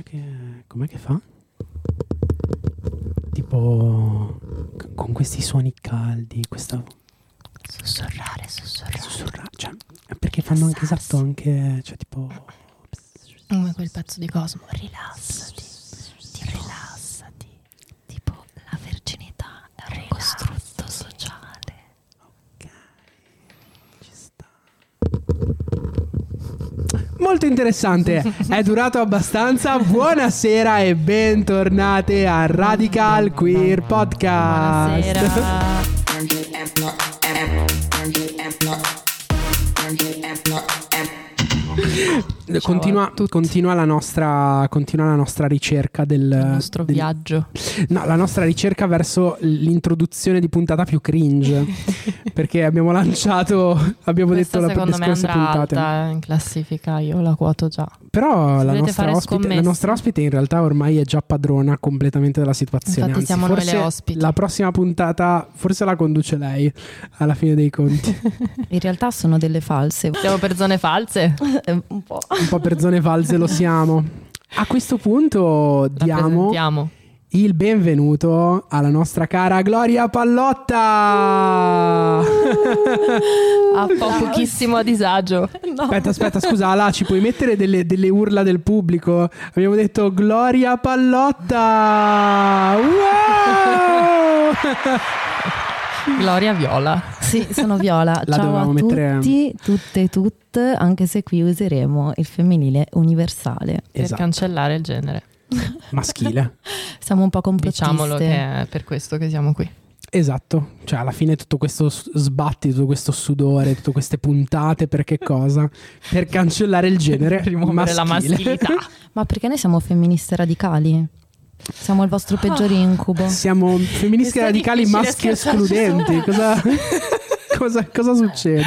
com'è che, com'è che fa? Tipo c- con questi suoni caldi, questa Sussurrare, sussurrare. sussurra, cioè, perché fanno anche esatto anche, cioè tipo Come quel pezzo di Cosmo. Rilassati. Ti rilassati. Tipo la virginità è un costrutto sociale. ci sta. Molto interessante, è durato abbastanza. Buonasera e bentornate a Radical Queer Podcast. Buonasera. Continua, continua la nostra, continua la nostra ricerca del Il nostro del- viaggio. No, la nostra ricerca verso l'introduzione di puntata più cringe. perché abbiamo lanciato, abbiamo Questa detto la, le me scorse puntate. alta in classifica, io la quoto già. Però la nostra, ospite, la nostra ospite in realtà ormai è già padrona completamente della situazione. Infatti Anzi, siamo noi le ospiti. La prossima puntata forse la conduce lei alla fine dei conti. In realtà sono delle false. Siamo per zone false. Un po'. Un po' per zone false lo siamo. A questo punto diamo il benvenuto alla nostra cara Gloria Pallotta. Ha po- pochissimo a disagio. Aspetta, aspetta, scusa, Ala, ci puoi mettere delle, delle urla del pubblico? Abbiamo detto Gloria Pallotta! Wow! Gloria Viola. Sì, sono Viola. La Ciao a mettere- tutti, tutte e tutte, anche se qui useremo il femminile universale. Per Esatto, cancellare il genere. maschile. Siamo un po' complottiste. Diciamolo che è per questo che siamo qui. Esatto, cioè alla fine tutto questo sbatti, tutto questo sudore, tutte queste puntate, per che cosa? Per cancellare il genere Rimuovere la maschile. maschilità. Ma perché noi siamo femministe radicali? Siamo il vostro peggior incubo. Siamo femministi È radicali maschi escludenti. Cosa, cosa, cosa succede?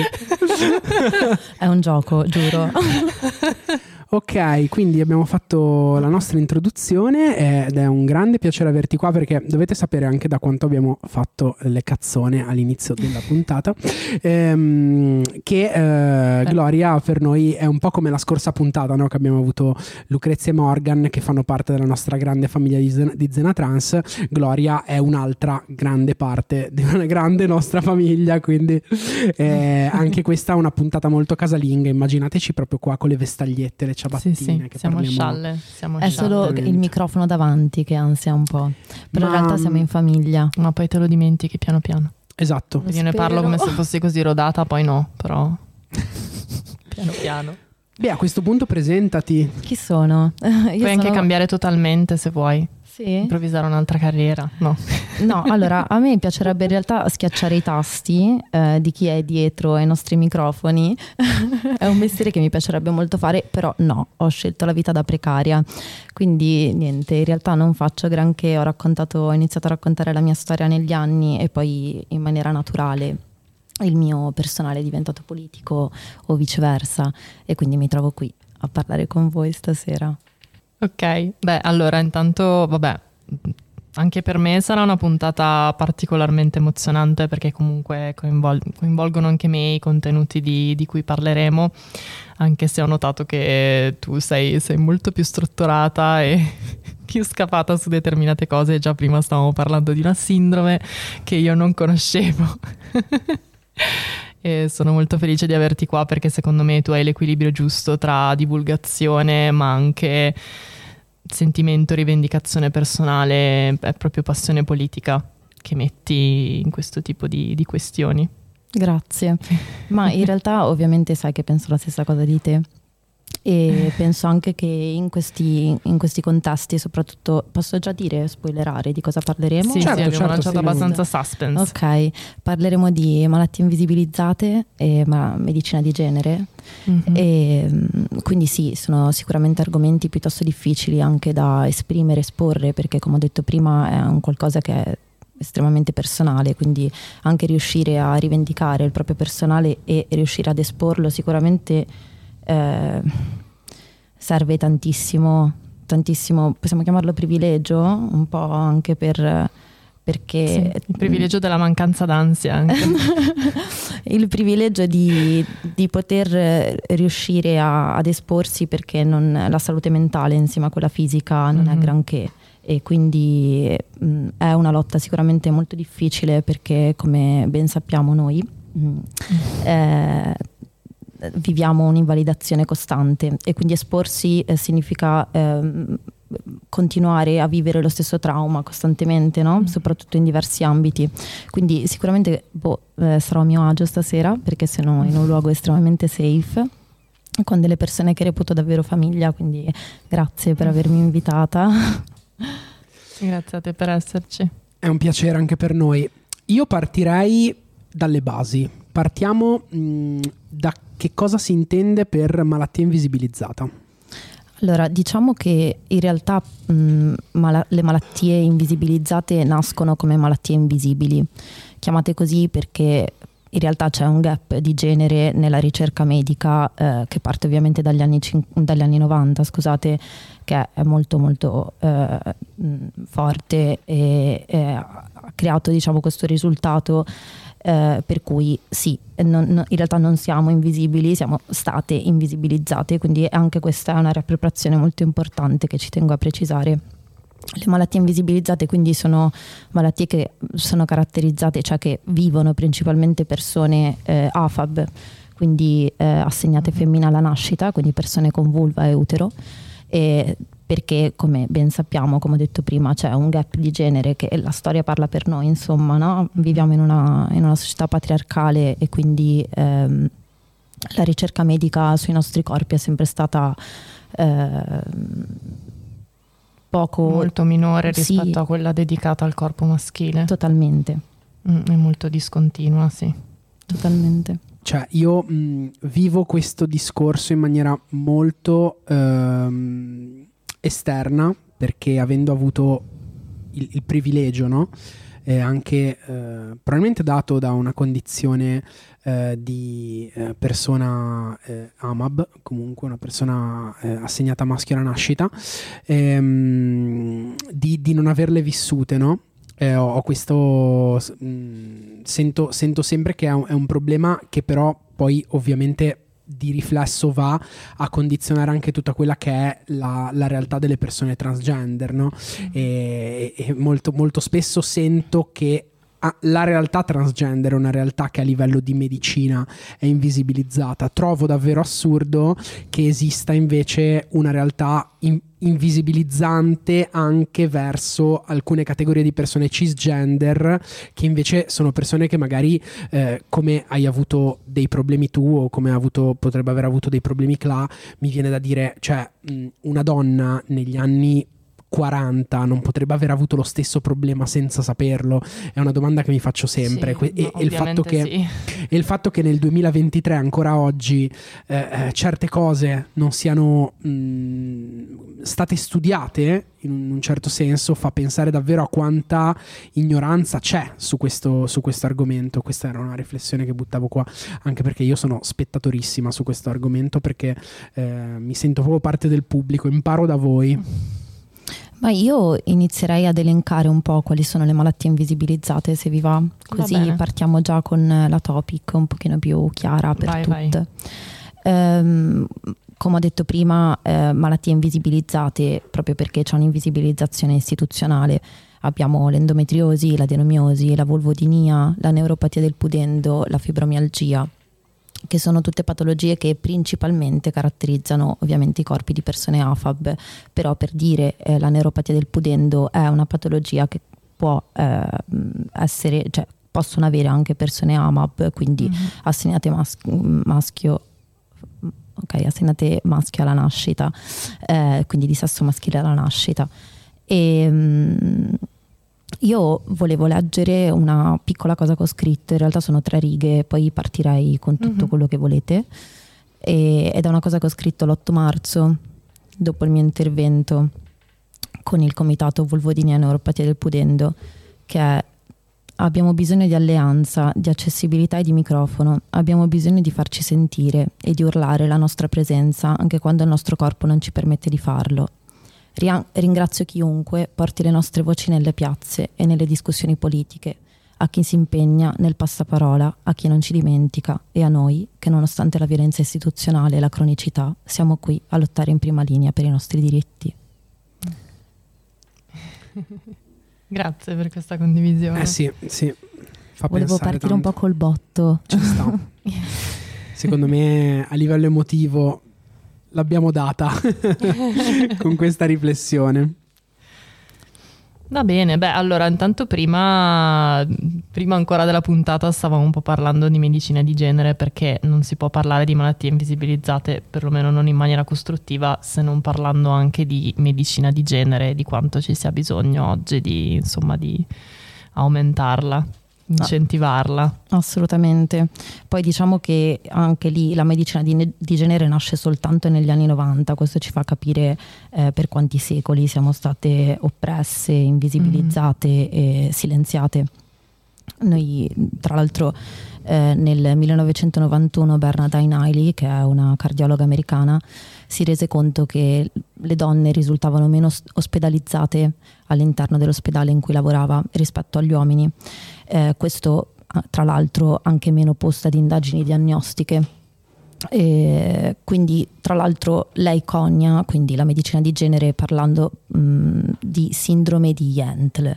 È un gioco, giuro. Ok, quindi abbiamo fatto la nostra introduzione ed è un grande piacere averti qua perché dovete sapere anche da quanto abbiamo fatto le cazzone all'inizio della puntata ehm, che eh, Gloria per noi è un po' come la scorsa puntata no? che abbiamo avuto Lucrezia e Morgan che fanno parte della nostra grande famiglia di Zena, di Zena Trans Gloria è un'altra grande parte di una grande nostra famiglia quindi eh, anche questa è una puntata molto casalinga immaginateci proprio qua con le vestagliette le ciabattine sì, che siamo parliamo scialle. Siamo È scialle. solo il microfono davanti che ansia un po'. Però Ma- in realtà siamo in famiglia. Ma poi te lo dimentichi piano piano. esatto Io ne parlo come se fossi così rodata, poi no, però piano piano. beh a questo punto presentati Chi sono? Io Puoi anche sono- cambiare totalmente se vuoi, Sì? improvvisare un'altra carriera. No. No, allora a me piacerebbe in realtà schiacciare i tasti eh, di chi è dietro ai nostri microfoni. è un mestiere che mi piacerebbe molto fare, però no, ho scelto la vita da precaria. Quindi niente, in realtà non faccio granché, ho raccontato, ho iniziato a raccontare la mia storia negli anni e poi in maniera naturale il mio personale è diventato politico o viceversa e quindi mi trovo qui a parlare con voi stasera. Ok, beh, allora intanto, vabbè, anche per me sarà una puntata particolarmente emozionante perché comunque coinvol- coinvolgono anche me i contenuti di, di cui parleremo, anche se ho notato che tu sei, sei molto più strutturata e più scapata su determinate cose. Già prima stavamo parlando di una sindrome che io non conoscevo. E sono molto felice di averti qua perché secondo me tu hai l'equilibrio giusto tra divulgazione ma anche sentimento, rivendicazione personale, è proprio passione politica che metti in questo tipo di, di questioni. Grazie, ma in realtà ovviamente sai che penso la stessa cosa di te e penso anche che in questi, in questi contesti, soprattutto, posso già dire, spoilerare di cosa parleremo? Sì, Certo, sì, abbiamo certo, lanciato sì, abbastanza suspense. Ok, parleremo di malattie invisibilizzate e ma- medicina di genere Mhm. e mm, quindi sì, sono sicuramente argomenti piuttosto difficili anche da esprimere, esporre, perché come ho detto prima è un qualcosa che è estremamente personale, quindi anche riuscire a rivendicare il proprio personale e riuscire ad esporlo sicuramente eh, serve tantissimo, tantissimo, possiamo chiamarlo privilegio, un po' anche per perché sì, il privilegio della mancanza d'ansia anche. il privilegio di, di poter riuscire a, ad esporsi perché non, la salute mentale insieme a quella fisica non mm-hmm. è granché e quindi mh, è una lotta sicuramente molto difficile perché come ben sappiamo noi mh, eh, viviamo un'invalidazione costante e quindi esporsi eh, significa eh, continuare a vivere lo stesso trauma costantemente, no? mm. soprattutto in diversi ambiti. Quindi sicuramente boh, eh, sarò a mio agio stasera perché sono in un luogo estremamente safe con delle persone che reputo davvero famiglia, quindi grazie per avermi invitata. Grazie a te per esserci. È un piacere anche per noi. Io partirei dalle basi. Partiamo mh, da che cosa si intende per malattia invisibilizzata. Allora, diciamo che in realtà mh, mal- le malattie invisibilizzate nascono come malattie invisibili, chiamate così perché in realtà c'è un gap di genere nella ricerca medica eh, che parte ovviamente dagli anni, cin- dagli anni, 90, scusate, che è molto molto eh, forte e, e, ha creato diciamo, questo risultato eh, per cui sì, non, non, in realtà non siamo invisibili, siamo state invisibilizzate, quindi anche questa è una riappropriazione molto importante che ci tengo a precisare. Le malattie invisibilizzate quindi sono malattie che sono caratterizzate, cioè che vivono principalmente persone eh, AFAB, quindi eh, assegnate mm-hmm. femmine alla nascita, quindi persone con vulva e utero, e perché come ben sappiamo, come ho detto prima, c'è un gap di genere che la storia parla per noi, insomma, no? viviamo in una, in una, società patriarcale e quindi ehm, la ricerca medica sui nostri corpi è sempre stata... Eh, poco molto minore rispetto sì, a quella dedicata al corpo maschile. Totalmente. Mm, è molto discontinua, sì. Totalmente. Cioè, io mh, vivo questo discorso in maniera molto ehm, esterna, perché avendo avuto il, il privilegio, no? eh, anche eh, probabilmente dato da una condizione eh, di eh, persona eh, AMAB, comunque una persona eh, assegnata maschio alla nascita, ehm, di, di, non averle vissute, no? ho, ho, questo. Mh, mm, sento, sento, sempre che è un, è un problema che però poi ovviamente di riflesso va a condizionare anche tutta quella che è la, la realtà delle persone transgender, no? Mm-hmm. E, e molto, molto spesso sento che la realtà transgender è una realtà che a livello di medicina è invisibilizzata. Trovo davvero assurdo che esista invece una realtà in- invisibilizzante anche verso alcune categorie di persone cisgender che invece sono persone che magari eh, come hai avuto dei problemi tu o come avuto, potrebbe aver avuto dei problemi Cla, mi viene da dire, cioè mh, una donna negli anni 40 non potrebbe aver avuto lo stesso problema senza saperlo? È una domanda che mi faccio sempre. Sì, e, e, il che, sì. e, il fatto che, nel 2023, ancora oggi, eh, eh, certe cose non siano mh, mm, state studiate in un certo senso fa pensare davvero a quanta ignoranza c'è su questo, su questo argomento. Questa era una riflessione che buttavo qua, anche perché io sono spettatorissima su questo argomento perché eh, mi sento proprio parte del pubblico, imparo da voi. Ma io inizierei ad elencare un po' quali sono le malattie invisibilizzate, se vi va. Così va partiamo già con la topic un pochino più chiara per vai, tutte. Um, come ho detto prima, eh, malattie invisibilizzate proprio perché c'è un'invisibilizzazione istituzionale. Abbiamo l'endometriosi, l'adenomiosi, la vulvodinia, la neuropatia del pudendo, la fibromialgia che sono tutte patologie che principalmente caratterizzano ovviamente i corpi di persone AFAB, però per dire eh, la neuropatia del pudendo è una patologia che può eh, essere, cioè possono avere anche persone AMAB, quindi mm-hmm. assegnate mas- maschio ok, assegnate maschio alla nascita, eh, quindi di sesso maschile alla nascita. E, mh, io volevo leggere una piccola cosa che ho scritto, in realtà sono tre righe, poi partirei con tutto mm-hmm. quello che volete. E, ed è una cosa che ho scritto l'8 marzo, dopo il mio intervento con il comitato Volvodinia Neuropatia del Pudendo, che è abbiamo bisogno di alleanza, di accessibilità e di microfono, abbiamo bisogno di farci sentire e di urlare la nostra presenza anche quando il nostro corpo non ci permette di farlo. Ringrazio chiunque porti le nostre voci nelle piazze e nelle discussioni politiche, a chi si impegna nel passaparola, a chi non ci dimentica e a noi che nonostante la violenza istituzionale e la cronicità siamo qui a lottare in prima linea per i nostri diritti. Grazie per questa condivisione. Eh sì, sì. Fa Volevo partire tanto. un po' col botto. Ci sta. Secondo me a livello emotivo l'abbiamo data con questa riflessione. Va bene, beh, allora intanto prima, prima, ancora della puntata stavamo un po' parlando di medicina di genere perché non si può parlare di malattie invisibilizzate, perlomeno non in maniera costruttiva, se non parlando anche di medicina di genere, di quanto ci sia bisogno oggi di, insomma, di aumentarla incentivarla. Assolutamente. Poi diciamo che anche lì la medicina di, di genere nasce soltanto negli anni 90, questo ci fa capire eh, per quanti secoli siamo state oppresse, invisibilizzate mm. e silenziate. Noi, tra l'altro, eh, nel 1991 Bernadine Hailey, che è una cardiologa americana, si rese conto che le donne risultavano meno ospedalizzate all'interno dell'ospedale in cui lavorava rispetto agli uomini. Eh, questo, tra l'altro, anche meno posta di indagini diagnostiche. E quindi tra l'altro lei cogna, quindi la medicina di genere parlando mh, di sindrome di Yentl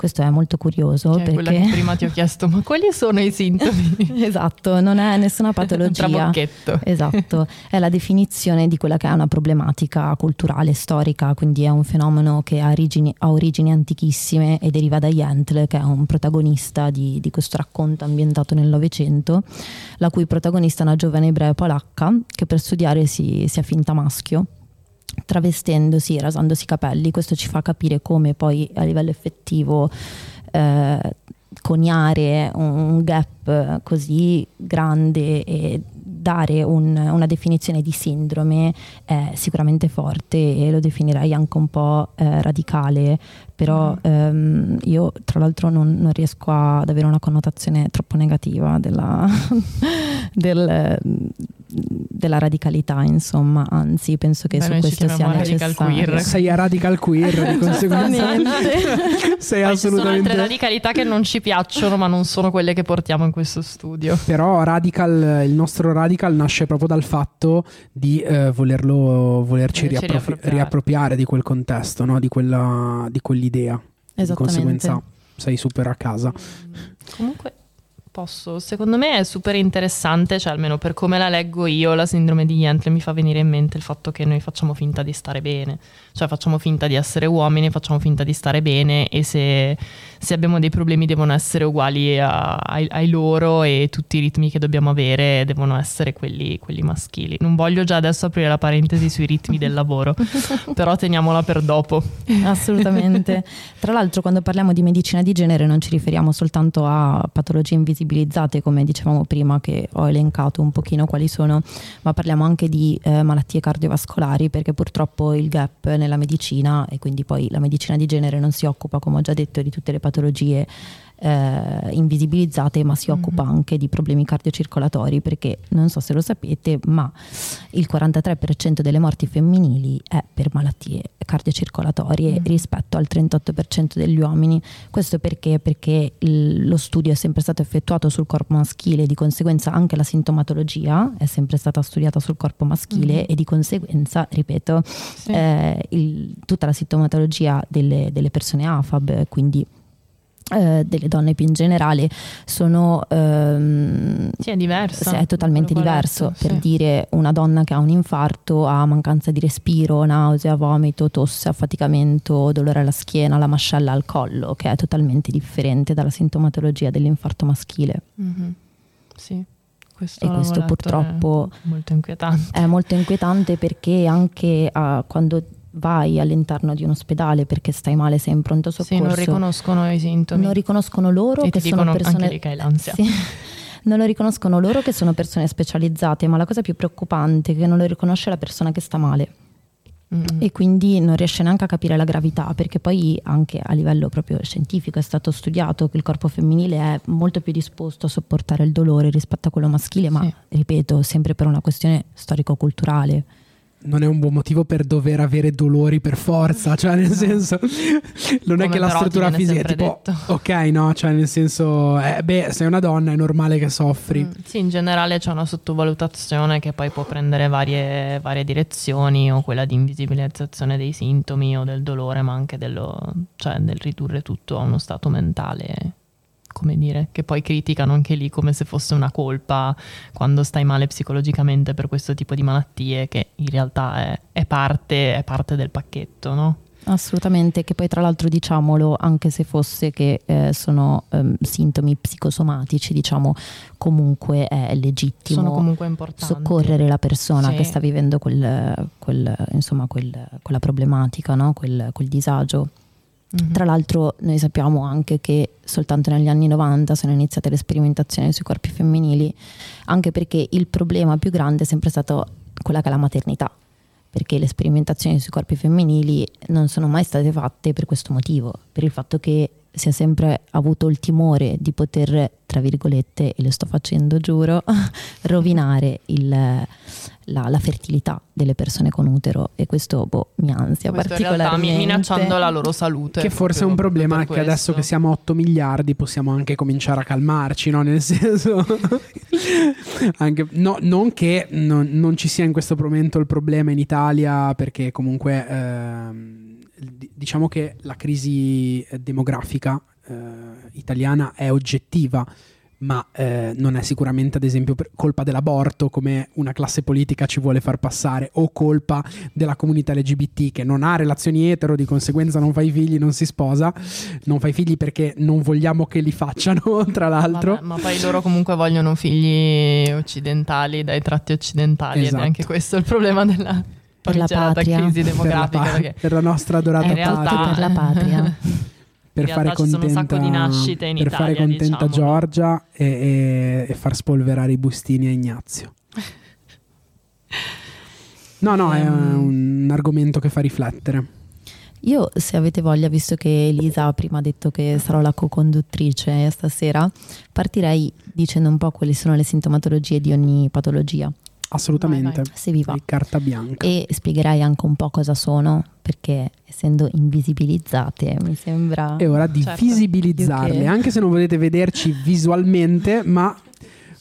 questo è molto curioso. Che perché... È prima ti ho chiesto, ma quali sono i sintomi? esatto, non è nessuna patologia. Un trabocchetto. Esatto, è la definizione di quella che è una problematica culturale, storica, quindi è un fenomeno che ha origini, ha origini antichissime e deriva da Yentl, che è un protagonista di, di questo racconto ambientato nel Novecento, la cui protagonista è una giovane ebrea polacca che per studiare si, si è finta maschio travestendosi, rasandosi i capelli, questo ci fa capire come poi a livello effettivo eh, coniare un gap così grande e dare un, una definizione di sindrome è sicuramente forte e lo definirei anche un po' eh, radicale, però mm. ehm, io tra l'altro non, non, riesco ad avere una connotazione troppo negativa della, del, della radicalità, insomma, anzi penso che Beh, su questo sia necessario. Sei a radical queer, di conseguenza sei assolutamente... Ci sono altre radicalità che non ci piacciono, ma non sono quelle che portiamo in questo studio. Però radical, il nostro radical nasce proprio dal fatto di eh, volerlo, volerci, volerci riappropriare. riappropriare. di quel contesto, no? di, quella, di quell'idea. Di conseguenza sei super a casa. Comunque Posso, secondo me è super interessante, cioè almeno per come la leggo io, la sindrome di Yentl mi fa venire in mente il fatto che noi facciamo finta di stare bene, cioè facciamo finta di essere uomini, facciamo finta di stare bene e se, se abbiamo dei problemi devono essere uguali a, ai, ai, loro e tutti i ritmi che dobbiamo avere devono essere quelli, quelli maschili. Non voglio già adesso aprire la parentesi sui ritmi del lavoro, però teniamola per dopo. Assolutamente. Tra l'altro quando parliamo di medicina di genere non ci riferiamo soltanto a patologie invisibili, sensibilizzate, come dicevamo prima, che ho elencato un pochino quali sono, ma parliamo anche di eh, malattie cardiovascolari, perché purtroppo il gap nella medicina, e quindi poi la medicina di genere non si occupa, come ho già detto, di tutte le patologie eh, invisibilizzate, ma si mm-hmm. occupa anche di problemi cardiocircolatori, perché non so se lo sapete, ma il 43% delle morti femminili è per malattie cardiocircolatorie mm-hmm. rispetto al 38% degli uomini. Questo perché? Perché il, lo studio è sempre stato effettuato sul corpo maschile, di conseguenza anche la sintomatologia è sempre stata studiata sul corpo maschile mm-hmm. e di conseguenza, ripeto, sì. eh, il, tutta la sintomatologia delle, delle persone AFAB, quindi eh, delle donne più in generale sono ehm, sì, è diverso. è totalmente diverso per dire una donna che ha un infarto ha mancanza di respiro nausea vomito tosse affaticamento dolore alla schiena la mascella al collo che è totalmente differente dalla sintomatologia dell'infarto maschile. Mm-hmm. sì questo e questo purtroppo è molto inquietante. è molto inquietante perché anche uh, quando vai all'interno di un ospedale perché stai male, sei in pronto soccorso. Sì, non riconoscono i sintomi. Non riconoscono loro e che sono persone... Anche lì che hai l'ansia. Sì. Non lo riconoscono loro che sono persone specializzate, ma la cosa più preoccupante è che non lo riconosce la persona che sta male. Mm-hmm. E quindi non riesce neanche a capire la gravità, perché poi anche a livello proprio scientifico è stato studiato che il corpo femminile è molto più disposto a sopportare il dolore rispetto a quello maschile, ma sì. ripeto, sempre per una questione storico-culturale. Non è un buon motivo per dover avere dolori per forza, cioè nel senso non Come è che la struttura fisica è tipo detto. ok, no, cioè nel senso eh, beh, sei una donna, è normale che soffri. Mm, Sì, in generale c'è una sottovalutazione che poi può prendere varie, varie direzioni, o quella di invisibilizzazione dei sintomi o del dolore, ma anche dello, cioè del ridurre tutto a uno stato mentale, come dire, che poi criticano anche lì come se fosse una colpa quando stai male psicologicamente per questo tipo di malattie, che in realtà è, è parte, è parte del pacchetto, no? Assolutamente, che poi tra l'altro diciamolo, anche se fosse che eh, sono ehm, sintomi psicosomatici, diciamo comunque è legittimo Sono comunque soccorrere la persona Sì. che sta vivendo quel, quel, insomma, quel- quella problematica, no? quel, quel disagio. Mhm. Tra l'altro noi sappiamo anche che soltanto negli anni 90 sono iniziate le sperimentazioni sui corpi femminili, anche perché il problema più grande è sempre stato quella che è la maternità, perché le sperimentazioni sui corpi femminili non sono mai state fatte per questo motivo, per il fatto che si è sempre avuto il timore di poter, tra virgolette, e lo sto facendo giuro, rovinare il- la, la fertilità delle persone con utero e questo boh, mi ansia Questo in realtà particolarmente. mi- minacciando la loro salute. Che forse è un problema che adesso questo. che siamo a 8 miliardi possiamo anche cominciare a calmarci, no? Nel senso, anche, no, non che non, non ci sia in questo momento il problema in Italia, perché comunque ehm, diciamo che la crisi eh, demografica eh, italiana è oggettiva. Ma eh, non è sicuramente, ad esempio, colpa dell'aborto, come una classe politica ci vuole far passare, o colpa della comunità LGBT che non ha relazioni etero, di conseguenza non fa i figli, non si sposa, non fa i figli perché non vogliamo che li facciano, tra l'altro. Vabbè, ma poi loro comunque vogliono figli occidentali, dai tratti occidentali, Esatto. ed è anche questo il problema della Per la patria. crisi per, la, demografica. pa- per la nostra adorata realtà- patria, per la patria. per fare contenta, sacco di nascite in per fare Italia, contenta diciamolo. Giorgia e, e- e far spolverare i bustini a Ignazio. No, no, è Ehm. un argomento che fa riflettere. Io, se avete voglia, visto che Elisa prima ha detto che sarò la co-conduttrice stasera, partirei dicendo un po' quali sono le sintomatologie di ogni patologia, Assolutamente. Vai, se vi va. Di carta bianca. E spiegherei anche un po' cosa sono, perché essendo invisibilizzate mi sembra... È ora di Certo. visibilizzarle, che- anche se non potete vederci visualmente, ma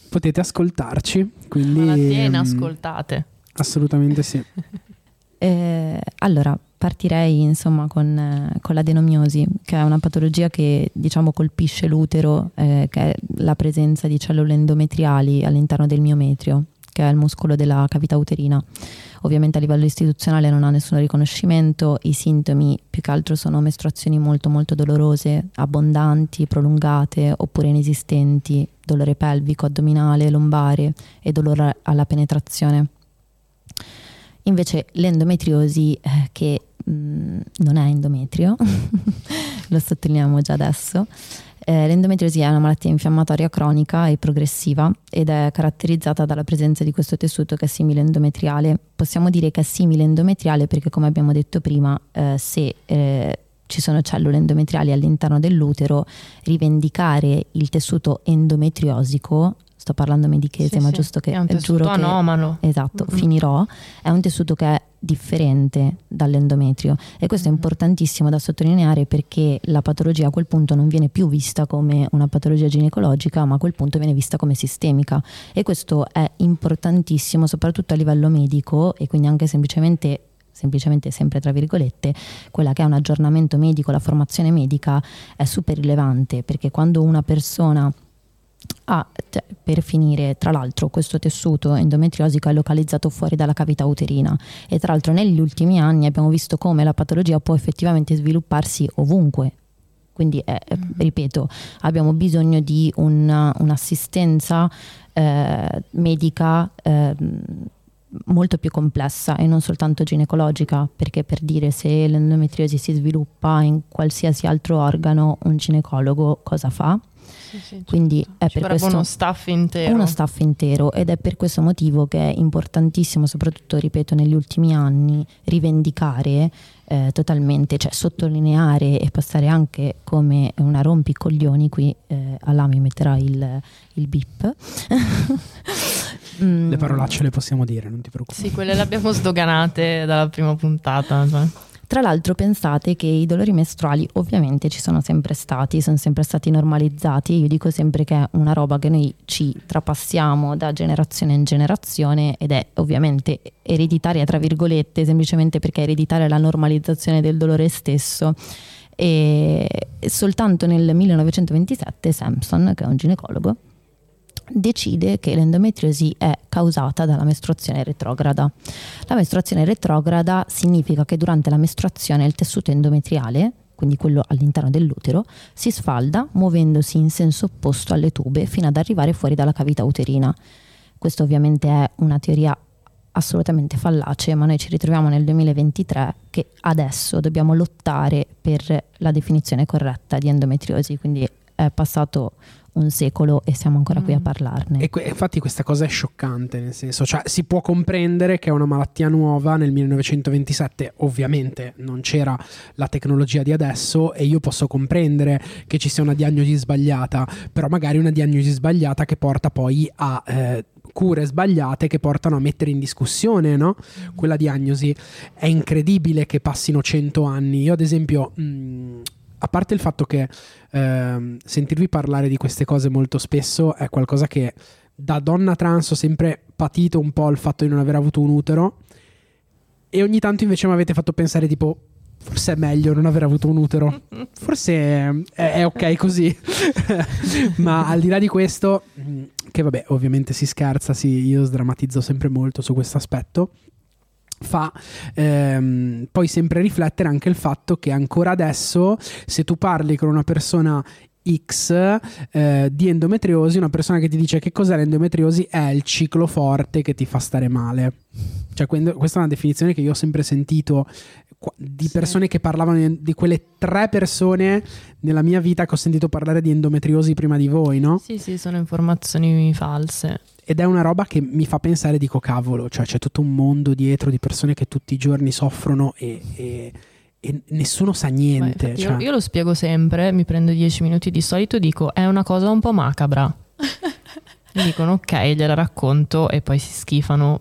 potete ascoltarci. Quindi malattie mm, inascoltate. assolutamente sì. Eh, allora, partirei insomma con, eh, con l'adenomiosi, che è una patologia che diciamo colpisce l'utero, eh, che è la presenza di cellule endometriali all'interno del miometrio, che è il muscolo della cavità uterina. Ovviamente a livello istituzionale non ha nessun riconoscimento, i sintomi più che altro sono mestruazioni molto molto dolorose, abbondanti, prolungate oppure inesistenti, dolore pelvico, addominale, lombare e dolore alla penetrazione. Invece l'endometriosi, eh, che mh, non è endometrio, lo sottolineiamo già adesso, eh, l'endometriosi è una malattia infiammatoria cronica e progressiva ed è caratterizzata dalla presenza di questo tessuto che è simile endometriale. Possiamo dire che è simile endometriale perché, come abbiamo detto prima, eh, se eh, ci sono cellule endometriali all'interno dell'utero, rivendicare il tessuto endometriosico, sto parlando medichese, Sì, ma sì, giusto che è un tessuto giuro che anomalo. Esatto, Mm-mm. finirò. È un tessuto che è differente dall'endometrio e questo è importantissimo da sottolineare perché la patologia a quel punto non viene più vista come una patologia ginecologica, ma a quel punto viene vista come sistemica e questo è importantissimo soprattutto a livello medico e quindi anche semplicemente semplicemente sempre tra virgolette, quella che è un aggiornamento medico, la formazione medica è super rilevante perché quando una persona ha, cioè, per finire, tra l'altro, questo tessuto endometriosico è localizzato fuori dalla cavità uterina e tra l'altro negli ultimi anni abbiamo visto come la patologia può effettivamente svilupparsi ovunque. Quindi, eh, eh, ripeto, abbiamo bisogno di una- un'assistenza eh, medica eh, molto più complessa e non soltanto ginecologica, perché per dire se l'endometriosi si sviluppa in qualsiasi altro organo, un ginecologo cosa fa? Sì, sì, Quindi certo. è Ci per questo uno staff intero. uno staff intero ed è per questo motivo che è importantissimo, soprattutto ripeto negli ultimi anni, rivendicare eh, totalmente, cioè sottolineare e passare anche come una rompicoglioni, qui eh, mi metterà il, il bip, Le parolacce le possiamo dire, non ti preoccupare. Sì, quelle le abbiamo sdoganate dalla prima puntata. Cioè. Tra l'altro pensate che i dolori mestruali ovviamente ci sono sempre stati, sono sempre stati normalizzati, io dico sempre che è una roba che noi ci trapassiamo da generazione in generazione ed è ovviamente ereditaria tra virgolette, semplicemente perché è ereditaria la normalizzazione del dolore stesso. E soltanto nel 1927 Sampson, che è un ginecologo, decide che l'endometriosi è causata dalla mestruazione retrograda. La mestruazione retrograda significa che durante la mestruazione il tessuto endometriale, quindi quello all'interno dell'utero, si sfalda muovendosi in senso opposto alle tube fino ad arrivare fuori dalla cavità uterina. Questo ovviamente è una teoria assolutamente fallace, ma noi ci ritroviamo nel 2023 che adesso dobbiamo lottare per la definizione corretta di endometriosi, quindi è passato un secolo e siamo ancora qui a Mm. parlarne. E que- infatti questa cosa è scioccante, nel senso, cioè si può comprendere che è una malattia nuova nel 1927, ovviamente non c'era la tecnologia di adesso e io posso comprendere che ci sia una diagnosi sbagliata, però magari una diagnosi sbagliata che porta poi a eh, cure sbagliate che portano a mettere in discussione no? quella diagnosi. È incredibile che passino 100 anni. Io ad esempio... mh, a parte il fatto che ehm, sentirvi parlare di queste cose molto spesso è qualcosa che da donna trans ho sempre patito un po' il fatto di non aver avuto un utero e ogni tanto invece mi avete fatto pensare tipo forse è meglio non aver avuto un utero. Forse è, è ok così. Ma al di là di questo mh, che vabbè ovviamente si scherza sì, io sdrammatizzo sempre molto su questo aspetto fa ehm, poi sempre riflettere anche il fatto che ancora adesso se tu parli con una persona X eh, di endometriosi, una persona che ti dice che cos'è l'endometriosi è il ciclo forte che ti fa stare male. Cioè, questa è una definizione che io ho sempre sentito di Sì. persone che parlavano di quelle tre persone nella mia vita che ho sentito parlare di endometriosi prima di voi, no? Sì, sì, sono informazioni false. Ed è una roba che mi fa pensare, dico cavolo, cioè c'è tutto un mondo dietro di persone che tutti i giorni soffrono e, e- e nessuno sa niente. infatti cioè. io, io lo spiego sempre, mi prendo 10 minuti di solito, dico è una cosa un po' macabra. Mi dicono ok, gliela racconto e poi si schifano,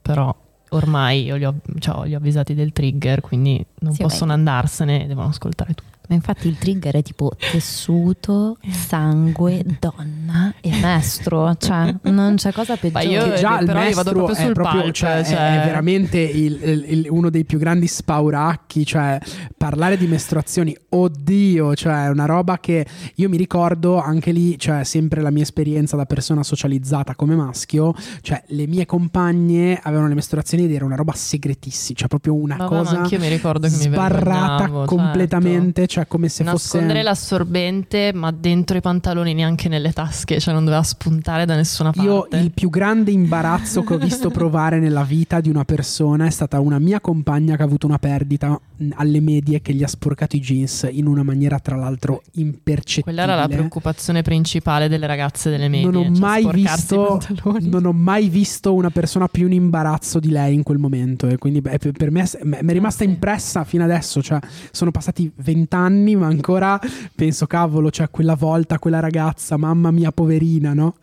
però ormai io li ho, cioè, li ho avvisati del trigger, quindi non Sì, possono andarsene, devono ascoltare tutto. Ma infatti il trigger è tipo tessuto, sangue, donna e mestro, cioè non c'è cosa peggiore. io- Che già il però io vado proprio è, sul proprio, palco, cioè, è- cioè- è veramente il- il- il- uno dei più grandi spauracchi, cioè parlare di mestruazioni, oddio, cioè è una roba che io mi ricordo anche lì, cioè sempre la mia esperienza da persona socializzata come maschio, cioè le mie compagne avevano le mestruazioni ed era una roba segretissima, cioè proprio una Vabbè, ma cosa anch'io mi ricordo che mi sbarrata vergognavo, completamente, cioè come se Nascondere fosse l'assorbente, ma dentro i pantaloni neanche nelle tasche, cioè non doveva spuntare da nessuna parte. Io il più grande imbarazzo che ho visto provare nella vita di una persona è stata una mia compagna che ha avuto una perdita mh, alle medie che gli ha sporcato i jeans in una maniera tra l'altro impercettibile. Quella era la preoccupazione principale delle ragazze delle medie. Non ho cioè mai visto non ho mai visto una persona più in imbarazzo di lei in quel momento e quindi beh, per me è- mi è rimasta sì. impressa fino adesso, cioè sono passati vent'anni ma ancora penso cavolo, cioè quella volta quella ragazza, mamma mia poverina, no?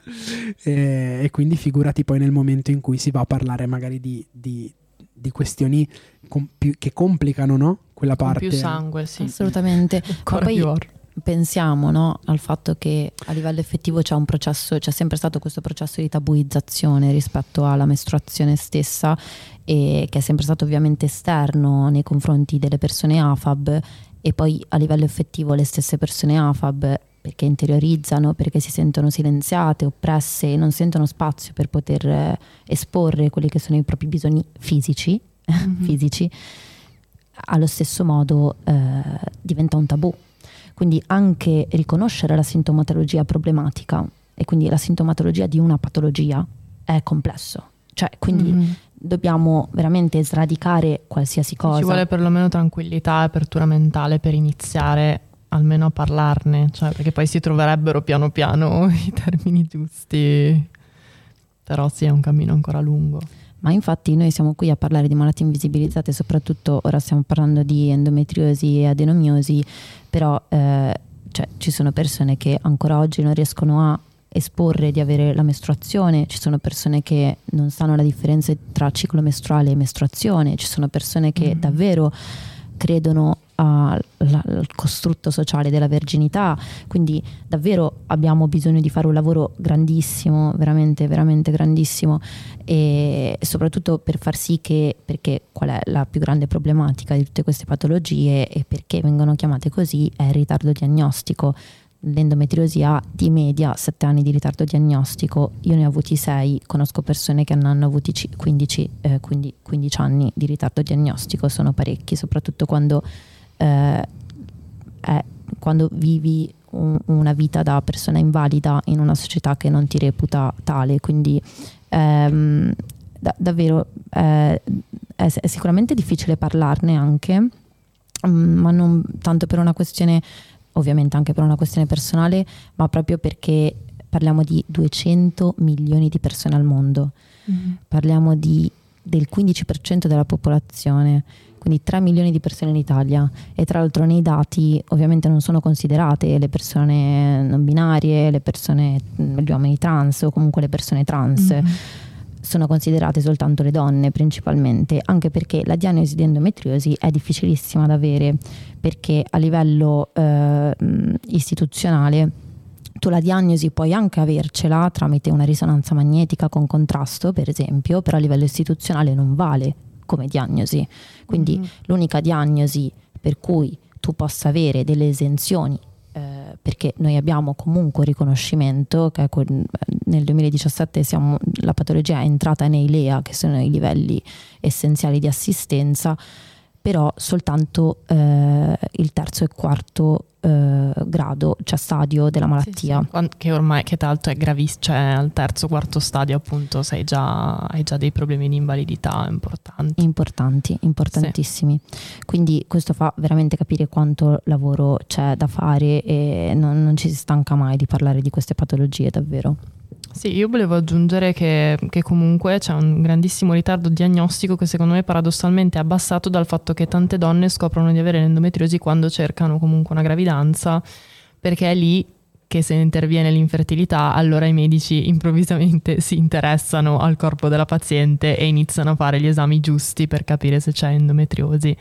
E, e quindi figurati poi nel momento in cui si va a parlare magari di, di- di questioni com- più- che complicano, no? Quella Con parte. più sangue, sì. Assolutamente. Ancora poi più pensiamo no, al fatto che a livello effettivo c'è un processo, c'è sempre stato questo processo di tabuizzazione rispetto alla mestruazione stessa e che è sempre stato ovviamente esterno nei confronti delle persone AFAB e poi a livello effettivo le stesse persone AFAB perché interiorizzano, perché si sentono silenziate, oppresse e non sentono spazio per poter eh, esporre quelli che sono i propri bisogni fisici, Mhm. fisici allo stesso modo eh, diventa un tabù. Quindi anche riconoscere la sintomatologia problematica e quindi la sintomatologia di una patologia è complesso. Cioè, quindi Mhm. Dobbiamo veramente sradicare qualsiasi cosa. Ci vuole perlomeno tranquillità e apertura mentale per iniziare almeno a parlarne, cioè, perché poi si troverebbero piano piano i termini giusti. Però sì, è un cammino ancora lungo. Ma infatti noi siamo qui a parlare di malattie invisibilizzate, soprattutto ora stiamo parlando di endometriosi e adenomiosi, però eh, cioè, ci sono persone che ancora oggi non riescono a esporre di avere la mestruazione, ci sono persone che non sanno la differenza tra ciclo mestruale e mestruazione, ci sono persone che mm. davvero credono al costrutto sociale della verginità, quindi davvero abbiamo bisogno di fare un lavoro grandissimo, veramente, veramente grandissimo. E soprattutto per far sì che, perché qual è la più grande problematica di tutte queste patologie e perché vengono chiamate così è il ritardo diagnostico l'endometriosi ha di media 7 anni di ritardo diagnostico, io ne ho avuti 6, conosco persone che ne hanno avuti 15, eh, 15 anni di ritardo diagnostico, sono parecchi, soprattutto quando, eh, è, quando vivi un, una vita da persona invalida in una società che non ti reputa tale, quindi ehm, da, davvero eh, è, è sicuramente difficile parlarne anche, mm, ma non tanto per una questione ovviamente anche per una questione personale, ma proprio perché parliamo di 200 milioni di persone al mondo, mm-hmm. parliamo di, del 15% della popolazione, quindi 3 milioni di persone in Italia e tra l'altro nei dati ovviamente non sono considerate le persone non binarie, le persone, gli uomini trans o comunque le persone trans. Mm-hmm sono considerate soltanto le donne principalmente, anche perché la diagnosi di endometriosi è difficilissima da avere, perché a livello eh, istituzionale tu la diagnosi puoi anche avercela tramite una risonanza magnetica con contrasto, per esempio, però a livello istituzionale non vale come diagnosi. Quindi mm-hmm. l'unica diagnosi per cui tu possa avere delle esenzioni eh, perché noi abbiamo comunque riconoscimento che nel 2017 siamo, la patologia è entrata nei LEA, che sono i livelli essenziali di assistenza, però soltanto eh, il terzo e quarto eh, grado, cioè stadio della malattia. Sì, sì. Che ormai, che tra l'altro è gravissimo, cioè al terzo, quarto stadio appunto sei già, hai già dei problemi di invalidità importanti. Importanti, importantissimi. Sì. Quindi questo fa veramente capire quanto lavoro c'è da fare e non, non ci si stanca mai di parlare di queste patologie davvero. Sì, io volevo aggiungere che, che, comunque c'è un grandissimo ritardo diagnostico che secondo me paradossalmente è abbassato dal fatto che tante donne scoprono di avere l'endometriosi quando cercano comunque una gravidanza, perché è lì che se interviene l'infertilità, allora i medici improvvisamente si interessano al corpo della paziente e iniziano a fare gli esami giusti per capire se c'è endometriosi.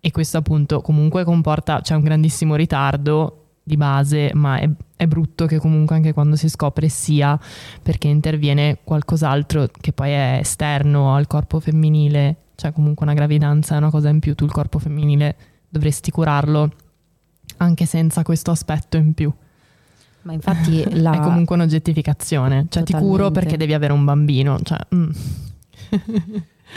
E questo appunto comunque comporta, c'è un grandissimo ritardo di base, ma è, è, brutto che comunque anche quando si scopre sia perché interviene qualcos'altro che poi è esterno al corpo femminile, cioè comunque una gravidanza è una cosa in più, tu il corpo femminile dovresti curarlo anche senza questo aspetto in più. Ma infatti la... è comunque un'oggettificazione, cioè Totalmente. ti curo perché devi avere un bambino, cioè, mm.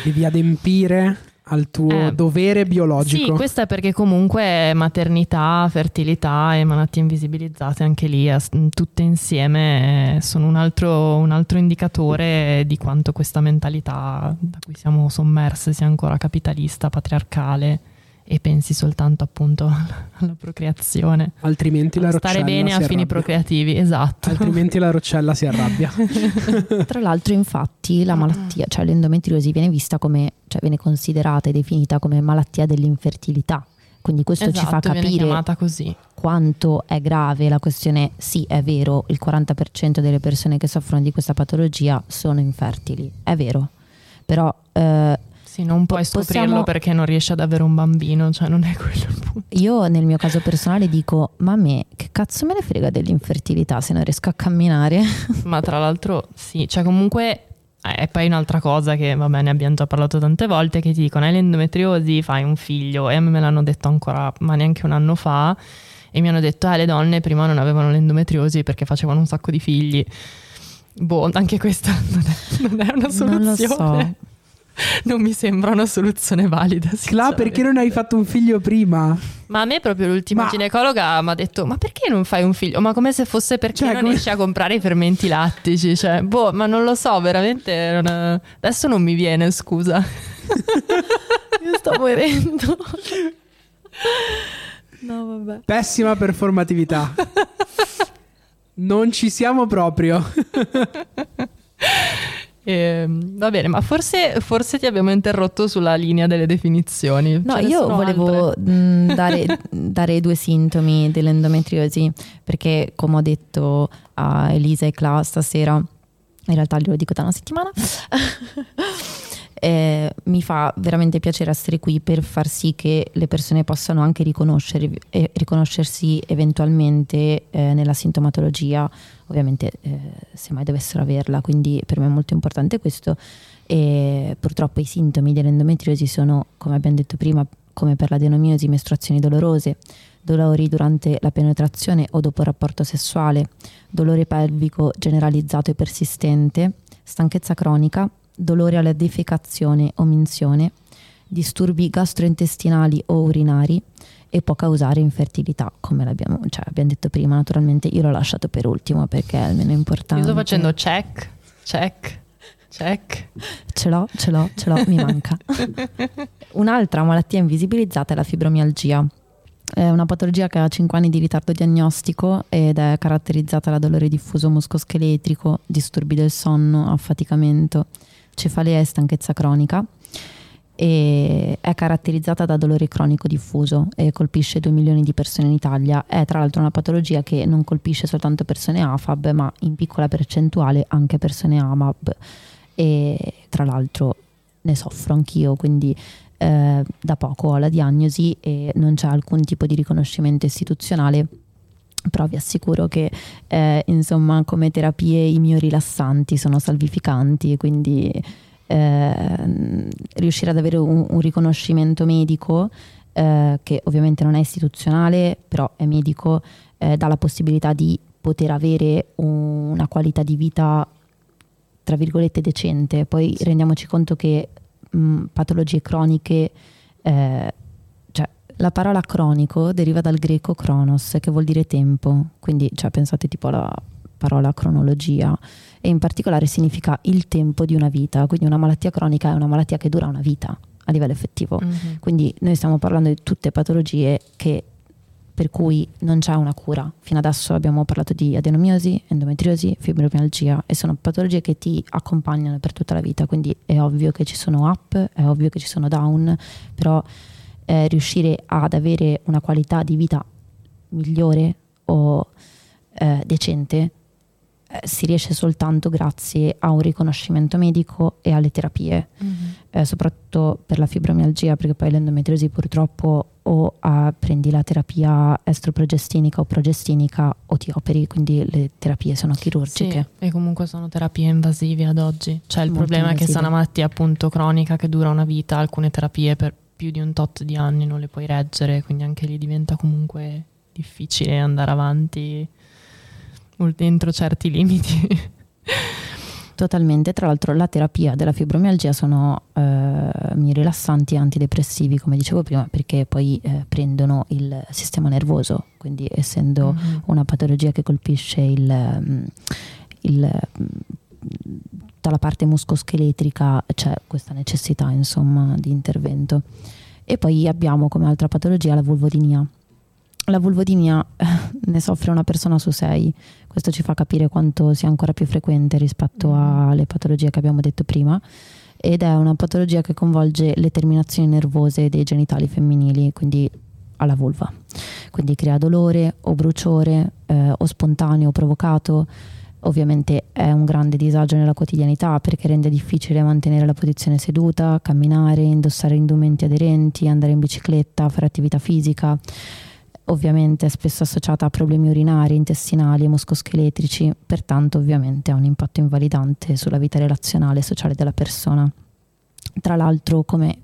devi adempiire al tuo eh, dovere biologico. Sì, questo è perché comunque maternità, fertilità e malattie invisibilizzate anche lì, tutte insieme, eh, sono un altro, un altro indicatore di quanto questa mentalità da cui siamo sommerse sia ancora capitalista, patriarcale e pensi soltanto appunto alla procreazione. Altrimenti la roccella Stare bene a arrabbia. fini procreativi, esatto. Altrimenti la roccella si arrabbia. Tra l'altro infatti la malattia, cioè l'endometriosi viene vista come, cioè viene considerata e definita come malattia dell'infertilità. Quindi questo esatto, ci fa esatto, capire quanto è grave la questione. Sì, è vero, il 40% delle persone che soffrono di questa patologia sono infertili, è vero. Però eh, sì, non puoi scoprirlo possiamo... perché non riesci ad avere un bambino, cioè non è quello il punto. Io nel mio caso personale dico, ma a me che cazzo me ne frega dell'infertilità se non riesco a camminare? ma tra l'altro sì, cioè comunque e poi un'altra cosa che vabbè ne abbiamo già parlato tante volte che ti dicono hai l'endometriosi fai un figlio e a me me l'hanno detto ancora ma neanche un anno fa e mi hanno detto eh le donne prima non avevano l'endometriosi perché facevano un sacco di figli boh anche questa non è, non è una soluzione non lo so non mi sembra una soluzione valida. Cla, perché non hai fatto un figlio prima? Ma a me proprio l'ultima ma... ginecologa mi ha detto: Ma perché non fai un figlio? Ma come se fosse perché cioè, non come... riesci a comprare i fermenti lattici. Cioè, boh, ma non lo so, veramente. Non... Adesso non mi viene, scusa. Io sto morendo. No, vabbè. Pessima performatività. non ci siamo proprio. E, va bene, ma forse, forse, ti abbiamo interrotto sulla linea delle definizioni. No, io volevo mh, dare, dare, due sintomi dell'endometriosi, perché come ho detto a Elisa e Cla stasera, in realtà glielo dico da una settimana, eh, mi fa veramente piacere essere qui per far sì che le persone possano anche eh, riconoscersi eventualmente eh, nella sintomatologia, ovviamente eh, se mai dovessero averla, quindi per me è molto importante questo. E purtroppo i sintomi dell'endometriosi sono, come abbiamo detto prima, come per l'adenomiosi, mestruazioni dolorose, dolori durante la penetrazione o dopo il rapporto sessuale, dolore pelvico generalizzato e persistente, stanchezza cronica, dolore alla defecazione o minzione, disturbi gastrointestinali o urinari e può causare infertilità, come l'abbiamo cioè, abbiamo detto prima. Naturalmente io l'ho lasciato per ultimo perché è almeno importante. Io sto facendo check, check, check. Ce l'ho, ce l'ho, ce l'ho, mi manca. Un'altra malattia invisibilizzata è la fibromialgia. È una patologia che ha 5 anni di ritardo diagnostico ed è caratterizzata da dolore diffuso muscoscheletrico, disturbi del sonno, affaticamento cefalea e stanchezza cronica e è caratterizzata da dolore cronico diffuso e colpisce 2 milioni di persone in Italia. È tra l'altro una patologia che non colpisce soltanto persone AFAB, ma in piccola percentuale anche persone AMAB. E tra l'altro ne soffro anch'io, quindi eh, da poco ho la diagnosi e non c'è alcun tipo di riconoscimento istituzionale però vi assicuro che eh, insomma come terapie i miei rilassanti sono salvificanti quindi eh, riuscire ad avere un, un riconoscimento medico eh, che ovviamente non è istituzionale però è medico eh, dà la possibilità di poter avere un, una qualità di vita tra virgolette decente. Poi rendiamoci conto che mh, patologie croniche eh, la parola cronico deriva dal greco chronos, che vuol dire tempo, quindi cioè, pensate tipo alla parola cronologia e in particolare significa il tempo di una vita, quindi una malattia cronica è una malattia che dura una vita a livello effettivo. Mm-hmm. Quindi noi stiamo parlando di tutte patologie che, per cui non c'è una cura. Fino adesso abbiamo parlato di adenomiosi, endometriosi, fibromialgia e sono patologie che ti accompagnano per tutta la vita, quindi è ovvio che ci sono up, è ovvio che ci sono down, però eh, riuscire ad avere una qualità di vita migliore o eh, decente eh, si riesce soltanto grazie a un riconoscimento medico e alle terapie, mm-hmm. Eh, soprattutto per la fibromialgia, perché poi l'endometriosi purtroppo o ah, prendi la terapia estroprogestinica o progestinica o ti operi, quindi le terapie sono chirurgiche. Sì, e comunque sono terapie invasive ad oggi. Cioè il Molto problema invasive. è che se è una malattia appunto cronica che dura una vita, alcune terapie per più di un tot di anni non le puoi reggere, quindi anche lì diventa comunque difficile andare avanti dentro certi limiti. Totalmente, tra l'altro la terapia della fibromialgia sono eh, rilassanti antidepressivi, come dicevo prima, perché poi eh, prendono il sistema nervoso, quindi essendo mm-hmm. una patologia che colpisce il, mm, il tutta la parte muscoscheletrica c'è questa necessità insomma di intervento. E poi abbiamo come altra patologia la vulvodinia. La vulvodinia ne soffre una persona su sei, questo ci fa capire quanto sia ancora più frequente rispetto mm. alle patologie che abbiamo detto prima ed è una patologia che coinvolge le terminazioni nervose dei genitali femminili, quindi alla vulva. Quindi crea dolore o bruciore eh, o spontaneo o provocato Ovviamente è un grande disagio nella quotidianità perché rende difficile mantenere la posizione seduta, camminare, indossare indumenti aderenti, andare in bicicletta, fare attività fisica. Ovviamente è spesso associata a problemi urinari, intestinali e muscoscheletrici, pertanto ovviamente ha un impatto invalidante sulla vita relazionale e sociale della persona. Tra l'altro, come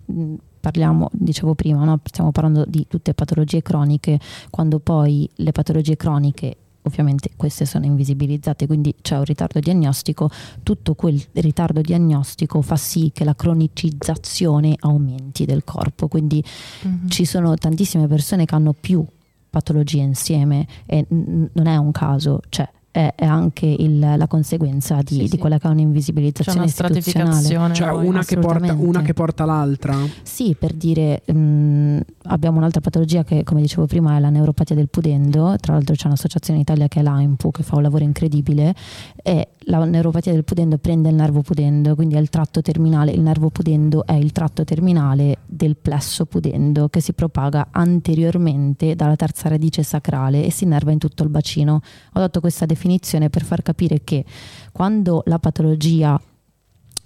parliamo, dicevo prima, no? stiamo parlando di tutte patologie croniche, quando poi le patologie croniche ovviamente queste sono invisibilizzate, quindi c'è un ritardo diagnostico, tutto quel ritardo diagnostico fa sì che la cronicizzazione aumenti del corpo, quindi mm-hmm. ci sono tantissime persone che hanno più patologie insieme e n- non è un caso, cioè è, è anche il, la conseguenza di, Sì, di sì. quella che è un'invisibilizzazione C'è una istituzionale. stratificazione. Cioè una che, porta, una che porta l'altra. Sì, per dire, mh, abbiamo un'altra patologia che, come dicevo prima, è la neuropatia del pudendo. Tra l'altro c'è un'associazione in Italia che è l'AIMPU, che fa un lavoro incredibile. E la neuropatia del pudendo prende il nervo pudendo, quindi è il tratto terminale. Il nervo pudendo è il tratto terminale del plesso pudendo che si propaga anteriormente dalla terza radice sacrale e si innerva in tutto il bacino. Ho dato questa definizione per far capire che quando la patologia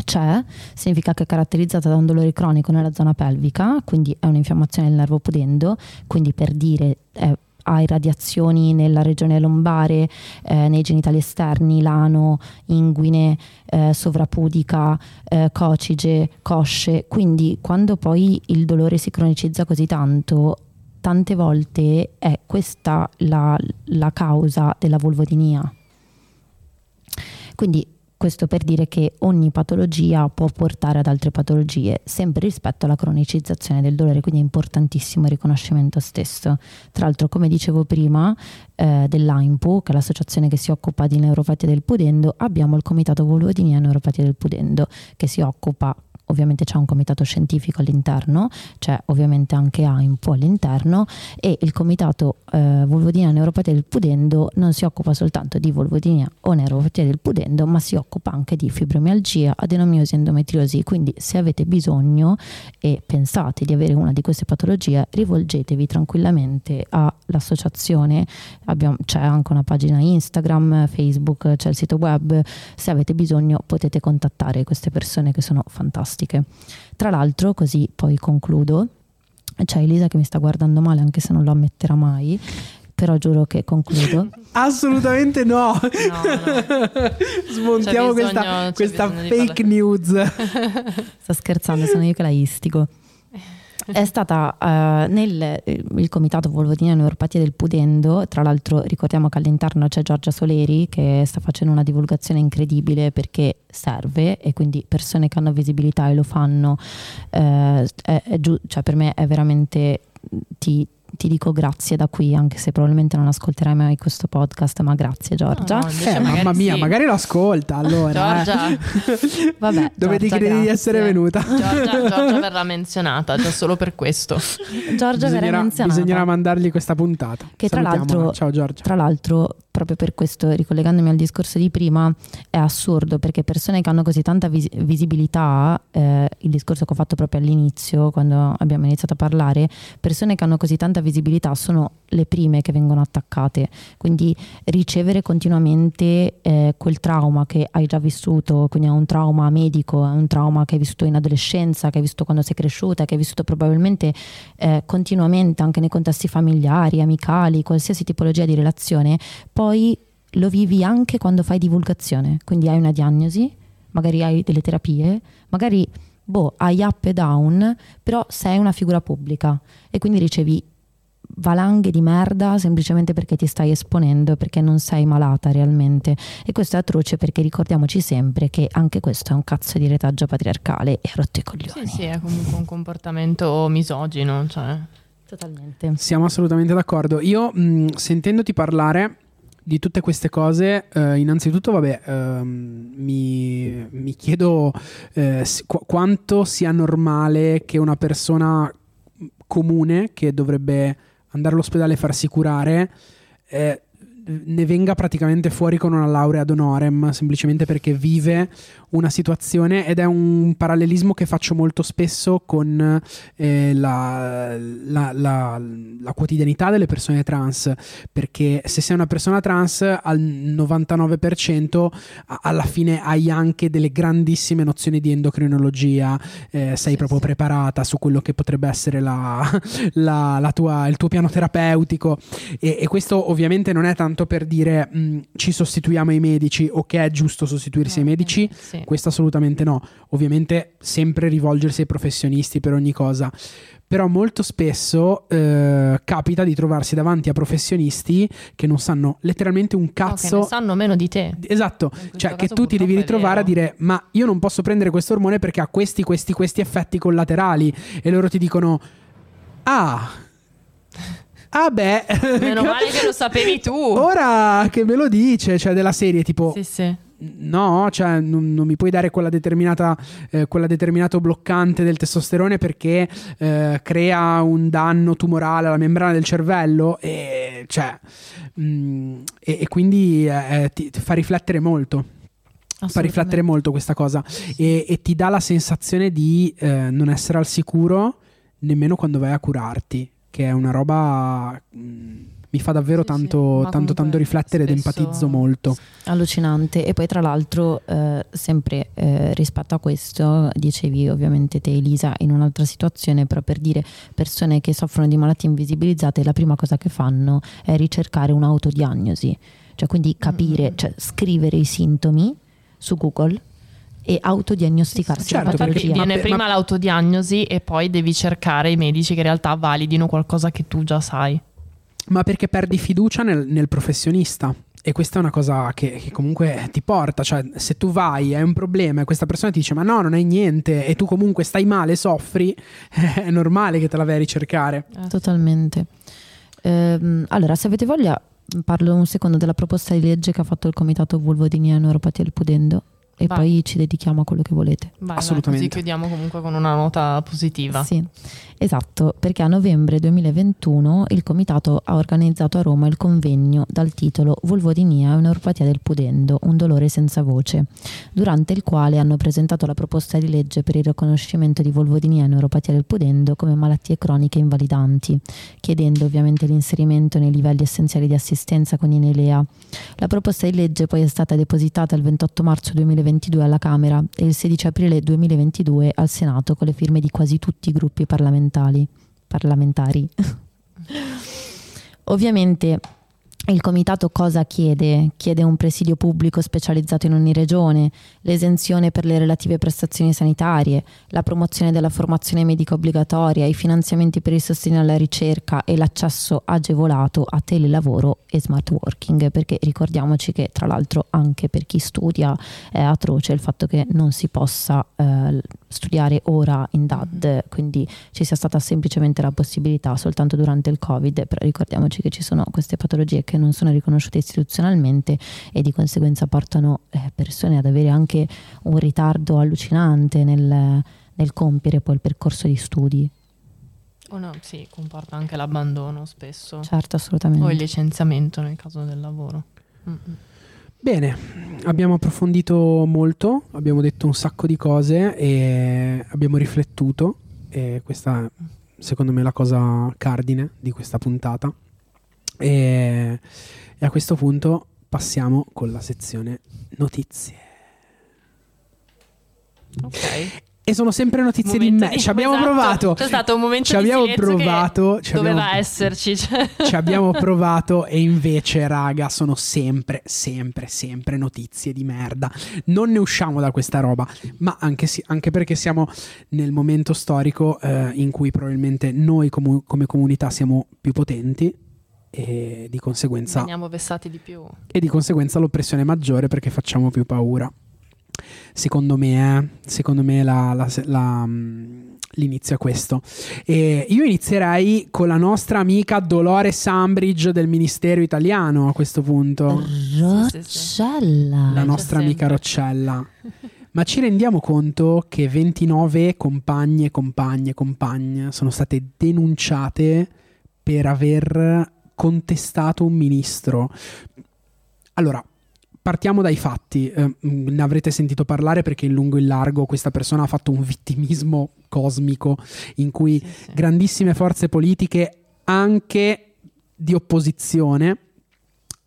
c'è, significa che è caratterizzata da un dolore cronico nella zona pelvica, quindi è un'infiammazione del nervo pudendo, quindi per dire eh, hai radiazioni nella regione lombare, eh, nei genitali esterni, lano, inguine, eh, sovrapudica, eh, cocige, cosce, quindi quando poi il dolore si cronicizza così tanto, tante volte è questa la, la causa della vulvodinia. Quindi questo per dire che ogni patologia può portare ad altre patologie, sempre rispetto alla cronicizzazione del dolore, quindi è importantissimo il riconoscimento stesso. Tra l'altro, come dicevo prima, eh, dell'AIMPU, che è l'associazione che si occupa di neuropatia del pudendo, abbiamo il Comitato Vulvodinia e Neuropatia del Pudendo, che si occupa ovviamente c'è un comitato scientifico all'interno, c'è ovviamente anche AIMPO all'interno e il comitato eh, vulvodinia neuropatia del pudendo non si occupa soltanto di vulvodinia o neuropatia del pudendo, ma si occupa anche di fibromialgia, adenomiosi, endometriosi. Quindi se avete bisogno e pensate di avere una di queste patologie, rivolgetevi tranquillamente all'associazione. Abbiamo, c'è anche una pagina Instagram, Facebook, c'è il sito web. Se avete bisogno potete contattare queste persone che sono fantastiche. Tra l'altro, così poi concludo, c'è Elisa che mi sta guardando male anche se non lo ammetterà mai, però giuro che concludo. Assolutamente no. No, no. Smontiamo bisogno- questa, questa fake news. Sta scherzando, sono io che la istigo. È stata eh, nel eh, il comitato Volvodina Neuropatia del Pudendo, tra l'altro ricordiamo che all'interno c'è Giorgia Soleri che sta facendo una divulgazione incredibile perché serve e quindi persone che hanno visibilità e lo fanno, eh, è- è giu- cioè per me è veramente ti, ti dico grazie da qui, anche se probabilmente non ascolterai mai questo podcast, ma grazie Giorgia. No, no, Eh, mamma mia, sì. magari lo ascolta allora. eh. Giorgia. Vabbè, Dove ti credi di essere venuta? Giorgia, Giorgia verrà menzionata già solo per questo. Giorgia verrà Bisognerà, menzionata. bisognerà mandargli questa puntata. Che tra l'altro- Ciao Giorgia. Tra l'altro, proprio per questo, ricollegandomi al discorso di prima, è assurdo perché persone che hanno così tanta vis- visibilità, eh, il discorso che ho fatto proprio all'inizio, quando abbiamo iniziato a parlare, persone che hanno così tanta visibilità sono le prime che vengono attaccate. Quindi ricevere continuamente eh, quel trauma che hai già vissuto, quindi è un trauma medico, è un trauma che hai vissuto in adolescenza, che hai vissuto quando sei cresciuta, che hai vissuto probabilmente eh, continuamente anche nei contesti familiari, amicali, qualsiasi tipologia di relazione, poi lo vivi anche quando fai divulgazione, quindi hai una diagnosi, magari hai delle terapie, magari boh, hai up e down, però sei una figura pubblica e quindi ricevi valanghe di merda semplicemente perché ti stai esponendo, perché non sei malata realmente. E questo è atroce perché ricordiamoci sempre che anche questo è un cazzo di retaggio patriarcale e ha rotto i coglioni. Sì, sì, è comunque un comportamento misogino. Cioè. Totalmente. Siamo assolutamente d'accordo. Io mh, sentendoti parlare di tutte queste cose, eh, innanzitutto, vabbè, ehm, mi, mi chiedo eh, qu- quanto sia normale che una persona comune che dovrebbe andare all'ospedale e farsi curare eh, ne venga praticamente fuori con una laurea ad honorem semplicemente perché vive una situazione ed è un parallelismo che faccio molto spesso con eh, la, la- la- la quotidianità delle persone trans perché se sei una persona trans al 99% a- alla fine hai anche delle grandissime nozioni di endocrinologia eh, sei proprio preparata su quello che potrebbe essere la, la- la tua- il tuo piano terapeutico e, e questo ovviamente non è tanto per dire mh, ci sostituiamo ai medici o che è giusto sostituirsi ai medici Sì. Questo assolutamente no. Ovviamente sempre rivolgersi ai professionisti per ogni cosa. Però molto spesso eh, capita di trovarsi davanti a professionisti che non sanno letteralmente un No, che cazzo. sanno meno di te. Esatto, cioè che tu ti devi ritrovare a dire ma io non posso prendere questo ormone perché ha questi, questi, questi effetti collaterali e loro ti dicono ah, Ah beh, Meno male che lo sapevi tu. ora che me lo dice, cioè della serie tipo... Sì, sì. No, cioè non, non mi puoi dare quella determinata, eh, quella determinato bloccante del testosterone perché eh, crea un danno tumorale alla membrana del cervello e, cioè, mm, e, e quindi eh, ti, ti fa riflettere molto. Fa riflettere molto questa cosa e, e ti dà la sensazione di eh, non essere al sicuro nemmeno quando vai a curarti, che è una roba... mm, mi fa davvero Sì, sì, tanto, ma tanto, tanto riflettere ed empatizzo molto. Allucinante. E poi tra l'altro, eh, sempre eh, rispetto a questo, dicevi ovviamente te Elisa in un'altra situazione, però per dire persone che soffrono di malattie invisibilizzate, la prima cosa che fanno è ricercare un'autodiagnosi, cioè quindi capire, Mm. cioè scrivere i sintomi su Google e autodiagnosticarsi Certo, la perché- patologia. viene ma- prima ma- l'autodiagnosi e poi devi cercare i medici che in realtà validino qualcosa che tu già sai. Ma perché perdi fiducia nel, nel professionista. E questa è una cosa che, che comunque ti porta, cioè se tu vai, hai un problema e questa persona ti dice ma no, non hai niente e tu comunque stai male, soffri, è normale che te la vai a ricercare. Totalmente. Ehm, allora, se avete voglia, parlo un secondo della proposta di legge che ha fatto il Comitato Vulvodinia Neuropatia del Pudendo e Vai. poi ci dedichiamo a quello che volete. Vai, Assolutamente. Vai, così chiudiamo comunque con una nota positiva. Sì, esatto, perché a novembre 2021 il Comitato ha organizzato a Roma il convegno dal titolo Vulvodinia e neuropatia del pudendo, un dolore senza voce, durante il quale hanno presentato la proposta di legge per il riconoscimento di vulvodinia e neuropatia del pudendo come malattie croniche invalidanti, chiedendo ovviamente l'inserimento nei livelli essenziali di assistenza con Inelea. La proposta di legge poi è stata depositata il 28 marzo 2022 alla Camera e il 16 aprile 2022 al Senato con le firme di quasi tutti i gruppi parlamentari. parlamentari. Ovviamente il comitato cosa chiede? Chiede un presidio pubblico specializzato in ogni regione, l'esenzione per le relative prestazioni sanitarie, la promozione della formazione medica obbligatoria, i finanziamenti per il sostegno alla ricerca e l'accesso agevolato a telelavoro e smart working, perché ricordiamoci che tra l'altro anche per chi studia è atroce il fatto che non si possa eh, studiare ora in DAD, quindi ci sia stata semplicemente la possibilità soltanto durante il Covid, però ricordiamoci che ci sono queste patologie che non sono riconosciute istituzionalmente e di conseguenza portano eh, persone ad avere anche un ritardo allucinante nel, nel compiere poi il percorso di studi. O no, sì, comporta anche l'abbandono spesso. Certo, assolutamente. O il licenziamento nel caso del lavoro. Mm-mm. Bene, abbiamo approfondito molto, abbiamo detto un sacco di cose e abbiamo riflettuto e questa è secondo me la cosa cardine di questa puntata. E, e a questo punto passiamo con la sezione notizie. Ok. E sono sempre notizie di Momento me. Ci abbiamo esatto. provato. C'è stato un momento Ci di abbiamo che provato. Ci doveva abbiamo- esserci. cioè. Ci abbiamo provato e invece, raga, sono sempre, sempre, sempre notizie di merda. Non ne usciamo da questa roba, ma anche, anche perché siamo nel momento storico eh, in cui probabilmente noi comu- come comunità siamo più potenti e di conseguenza Veniamo vessati di più. e di conseguenza l'oppressione è maggiore perché facciamo più paura. Secondo me, eh, secondo me la- la- la, mm, l'inizio è questo. E io inizierei con la nostra amica Dolores Sambridge del Ministero italiano a questo punto. Roccella. La nostra amica. Roccella. Ma ci rendiamo conto che 29 compagne, compagne, compagne sono state denunciate per aver contestato un ministro. Allora, partiamo dai fatti. Eh, mh, ne avrete sentito parlare perché in lungo e in largo questa persona ha fatto un vittimismo cosmico in cui Sì, sì. grandissime forze politiche, anche di opposizione,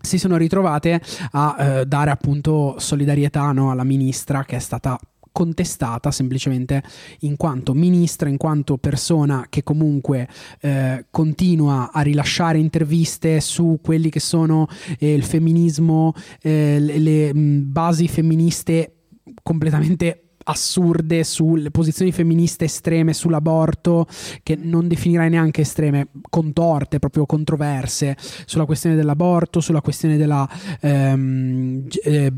si sono ritrovate a eh, dare appunto solidarietà no, alla ministra che è stata contestata semplicemente in quanto ministra, in quanto persona che comunque eh, continua a rilasciare interviste su quelli che sono eh, il femminismo, eh, le, le, mh, basi femministe completamente assurde sulle posizioni femministe estreme sull'aborto che non definirei neanche estreme contorte proprio controverse sulla questione dell'aborto sulla questione della ehm, eh,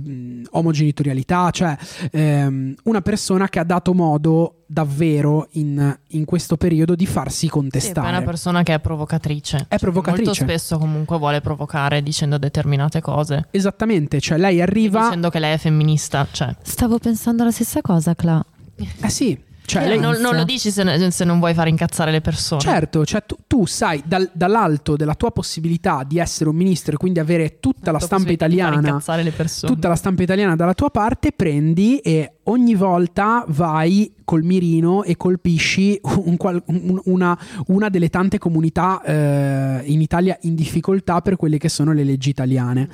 omogenitorialità cioè ehm, una persona che ha dato modo davvero in, in questo periodo di farsi Sì, contestare. è una persona che è provocatrice. È provocatrice. Molto spesso comunque vuole provocare dicendo determinate cose. Esattamente, cioè lei arriva... Dicendo che lei è femminista. Cioè, Stavo pensando la stessa cosa, Cla. Eh sì, cioè Eh, non, non lo dici se, ne- se non vuoi far incazzare le persone. Certo, cioè tu, tu sai dal- dall'alto della tua possibilità di essere un ministro e quindi avere tutta la Tua stampa italiana tutta la stampa italiana dalla tua parte, prendi e ogni volta vai col mirino e colpisci un un- una, una delle tante comunità eh, in Italia in difficoltà per quelle che sono le leggi italiane.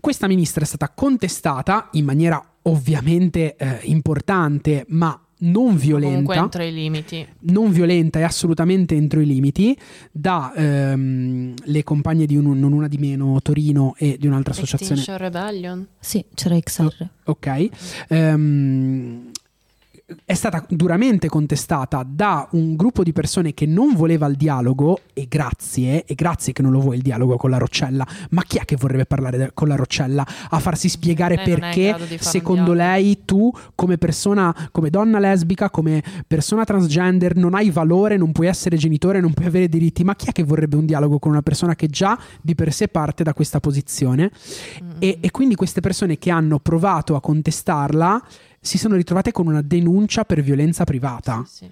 Questa ministra è stata contestata in maniera ovviamente eh, importante, ma non violenta Comunque entro i limiti. non violenta e assolutamente entro i limiti da ehm, le compagne di un- Non Una di Meno Torino e di un'altra associazione Extinction Rebellion. Sì, c'era XR. ok ehm, è stata duramente contestata da un gruppo di persone che non voleva il dialogo e grazie, e grazie che non lo vuoi il dialogo con la Roccella, ma chi è che vorrebbe parlare con la Roccella? A farsi spiegare Lei perché secondo lei tu come persona, come donna lesbica, come persona transgender non hai valore, non puoi essere genitore, non puoi avere diritti, ma chi è che vorrebbe un dialogo con una persona che già di per sé parte da questa posizione? E, e quindi queste persone che hanno provato a contestarla si sono ritrovate con una denuncia per violenza privata Sì, sì.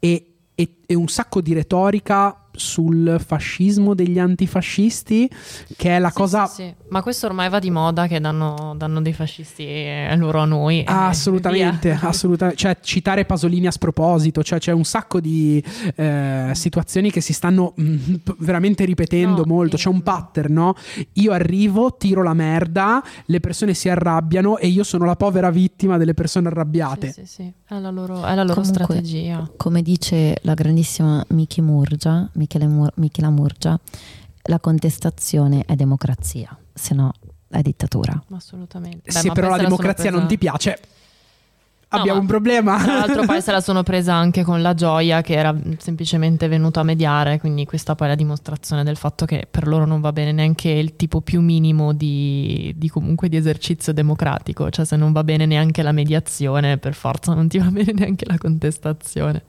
e, e- e un sacco di retorica sul fascismo degli antifascisti, che è la Sì, cosa sì, sì. Ma questo ormai va di moda che danno, danno dei fascisti eh, loro a noi. e Ah, assolutamente, assolutamente. Cioè, citare Pasolini a sproposito, cioè c'è un sacco di eh, situazioni che si stanno mm, p- veramente ripetendo No, molto. C'è un pattern, no? Io arrivo, tiro la merda, le persone si arrabbiano e io sono la povera vittima delle persone arrabbiate. Sì, sì, sì. È la loro, è la loro Comunque, strategia. Come dice la grandissima Miki Murgia, Michele Mur- Michela Murgia, la contestazione è democrazia, se no è dittatura. Assolutamente. Beh, Se ma però la democrazia non presa- ti piace, No, abbiamo un problema. Tra l'altro poi se la sono presa anche con la gioia che era semplicemente venuta a mediare, quindi questa poi è la dimostrazione del fatto che per loro non va bene neanche il tipo più minimo di, di comunque di esercizio democratico, cioè se non va bene neanche la mediazione, per forza non ti va bene neanche la contestazione.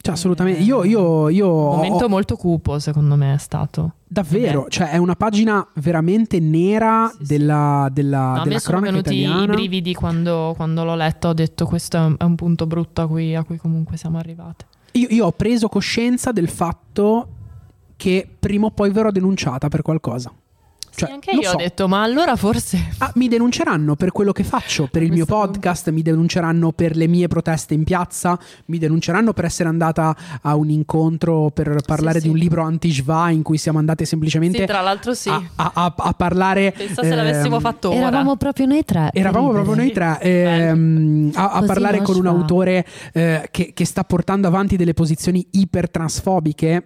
Cioè, assolutamente. Io, io, io Un ho- momento molto cupo secondo me è stato. Davvero, Beh. cioè è una pagina veramente nera Sì, sì. della, della, No, a della me sono cronaca venuti i italiana. brividi quando, quando l'ho letto, ho detto questo è un, è un punto brutto a cui, a cui comunque siamo arrivate. Io, io ho preso coscienza del fatto che prima o poi verrò denunciata per qualcosa. Cioè, sì, anche io so. ho detto, ma allora forse... Ah, mi denunceranno per quello che faccio, per il mio Questo- podcast, mi denunceranno per le mie proteste in piazza, mi denunceranno per essere andata a un incontro per parlare sì. di un libro anti-Shva in cui siamo andate semplicemente Sì, tra l'altro sì. a, a- a- a parlare. Pensa se l'avessimo ehm, fatto ora. Eravamo proprio noi tre. Eravamo proprio noi tre ehm, a, parlare con un fa. autore eh, che, che sta portando avanti delle posizioni ipertransfobiche.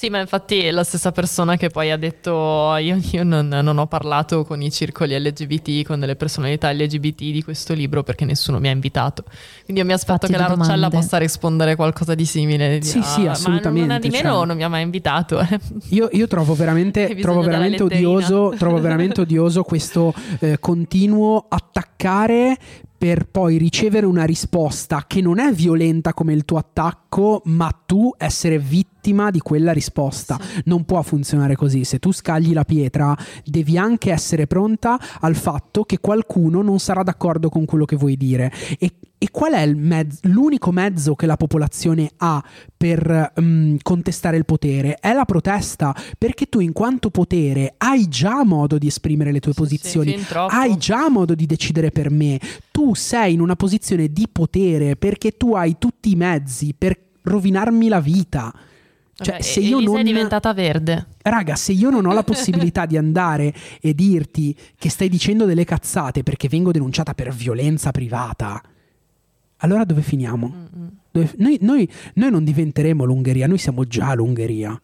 Sì, ma infatti è la stessa persona che poi ha detto io, io non, non ho parlato con i circoli LGBT, con delle personalità LGBT di questo libro perché nessuno mi ha invitato. Quindi io mi aspetto Fatti che la due Roccella domande. possa rispondere qualcosa di simile. di- Sì, sì, "Ah, assolutamente, Ma non di meno cioè- non mi ha mai invitato. eh." Io, io trovo veramente, trovo veramente odioso, trovo veramente odioso questo eh, continuo attaccare per poi ricevere una risposta che non è violenta come il tuo attacco, ma tu essere vittima di quella risposta. Non può funzionare così. Se tu scagli la pietra, devi anche essere pronta al fatto che qualcuno non sarà d'accordo con quello che vuoi dire. E, e qual è il mezzo- l'unico mezzo che la popolazione ha per mm, contestare il potere? È la protesta, perché tu in quanto potere hai già modo di esprimere le tue Sì, sì, posizioni, hai già modo di decidere per me. Tu sei in una posizione di potere perché tu hai tutti i mezzi per rovinarmi la vita. Cioè, Vabbè, se io Elisa non... è diventata verde. Raga, se io non ho la possibilità di andare e dirti che stai dicendo delle cazzate perché vengo denunciata per violenza privata, allora dove finiamo? Mm-mm. Dove- Noi, noi- noi non diventeremo l'Ungheria, noi siamo già l'Ungheria.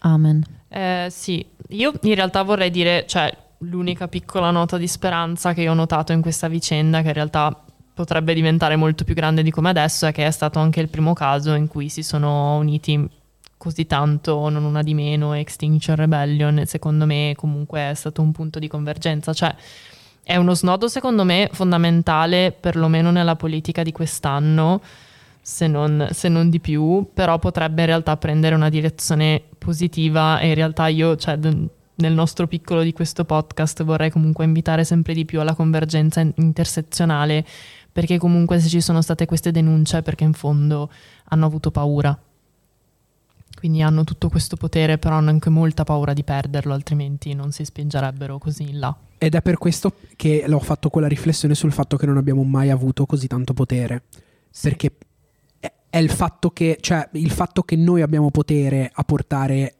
Amen. Eh, sì, io in realtà vorrei dire, cioè, l'unica piccola nota di speranza che io ho notato in questa vicenda, che in realtà potrebbe diventare molto più grande di come adesso, è che è stato anche il primo caso in cui si sono uniti così tanto, non una di meno, Extinction Rebellion, secondo me comunque è stato un punto di convergenza, cioè è uno snodo secondo me fondamentale, perlomeno nella politica di quest'anno, se non, se non di più, però potrebbe in realtà prendere una direzione positiva e in realtà io, cioè, nel nostro piccolo di questo podcast vorrei comunque invitare sempre di più alla convergenza intersezionale, perché comunque se ci sono state queste denunce è perché in fondo hanno avuto paura. Quindi hanno tutto questo potere, però hanno anche molta paura di perderlo, altrimenti non si spingerebbero così in là. Ed è per questo che l'ho fatto quella riflessione sul fatto che non abbiamo mai avuto così tanto potere. Sì. Perché è il fatto che, cioè, il fatto che noi abbiamo potere a portare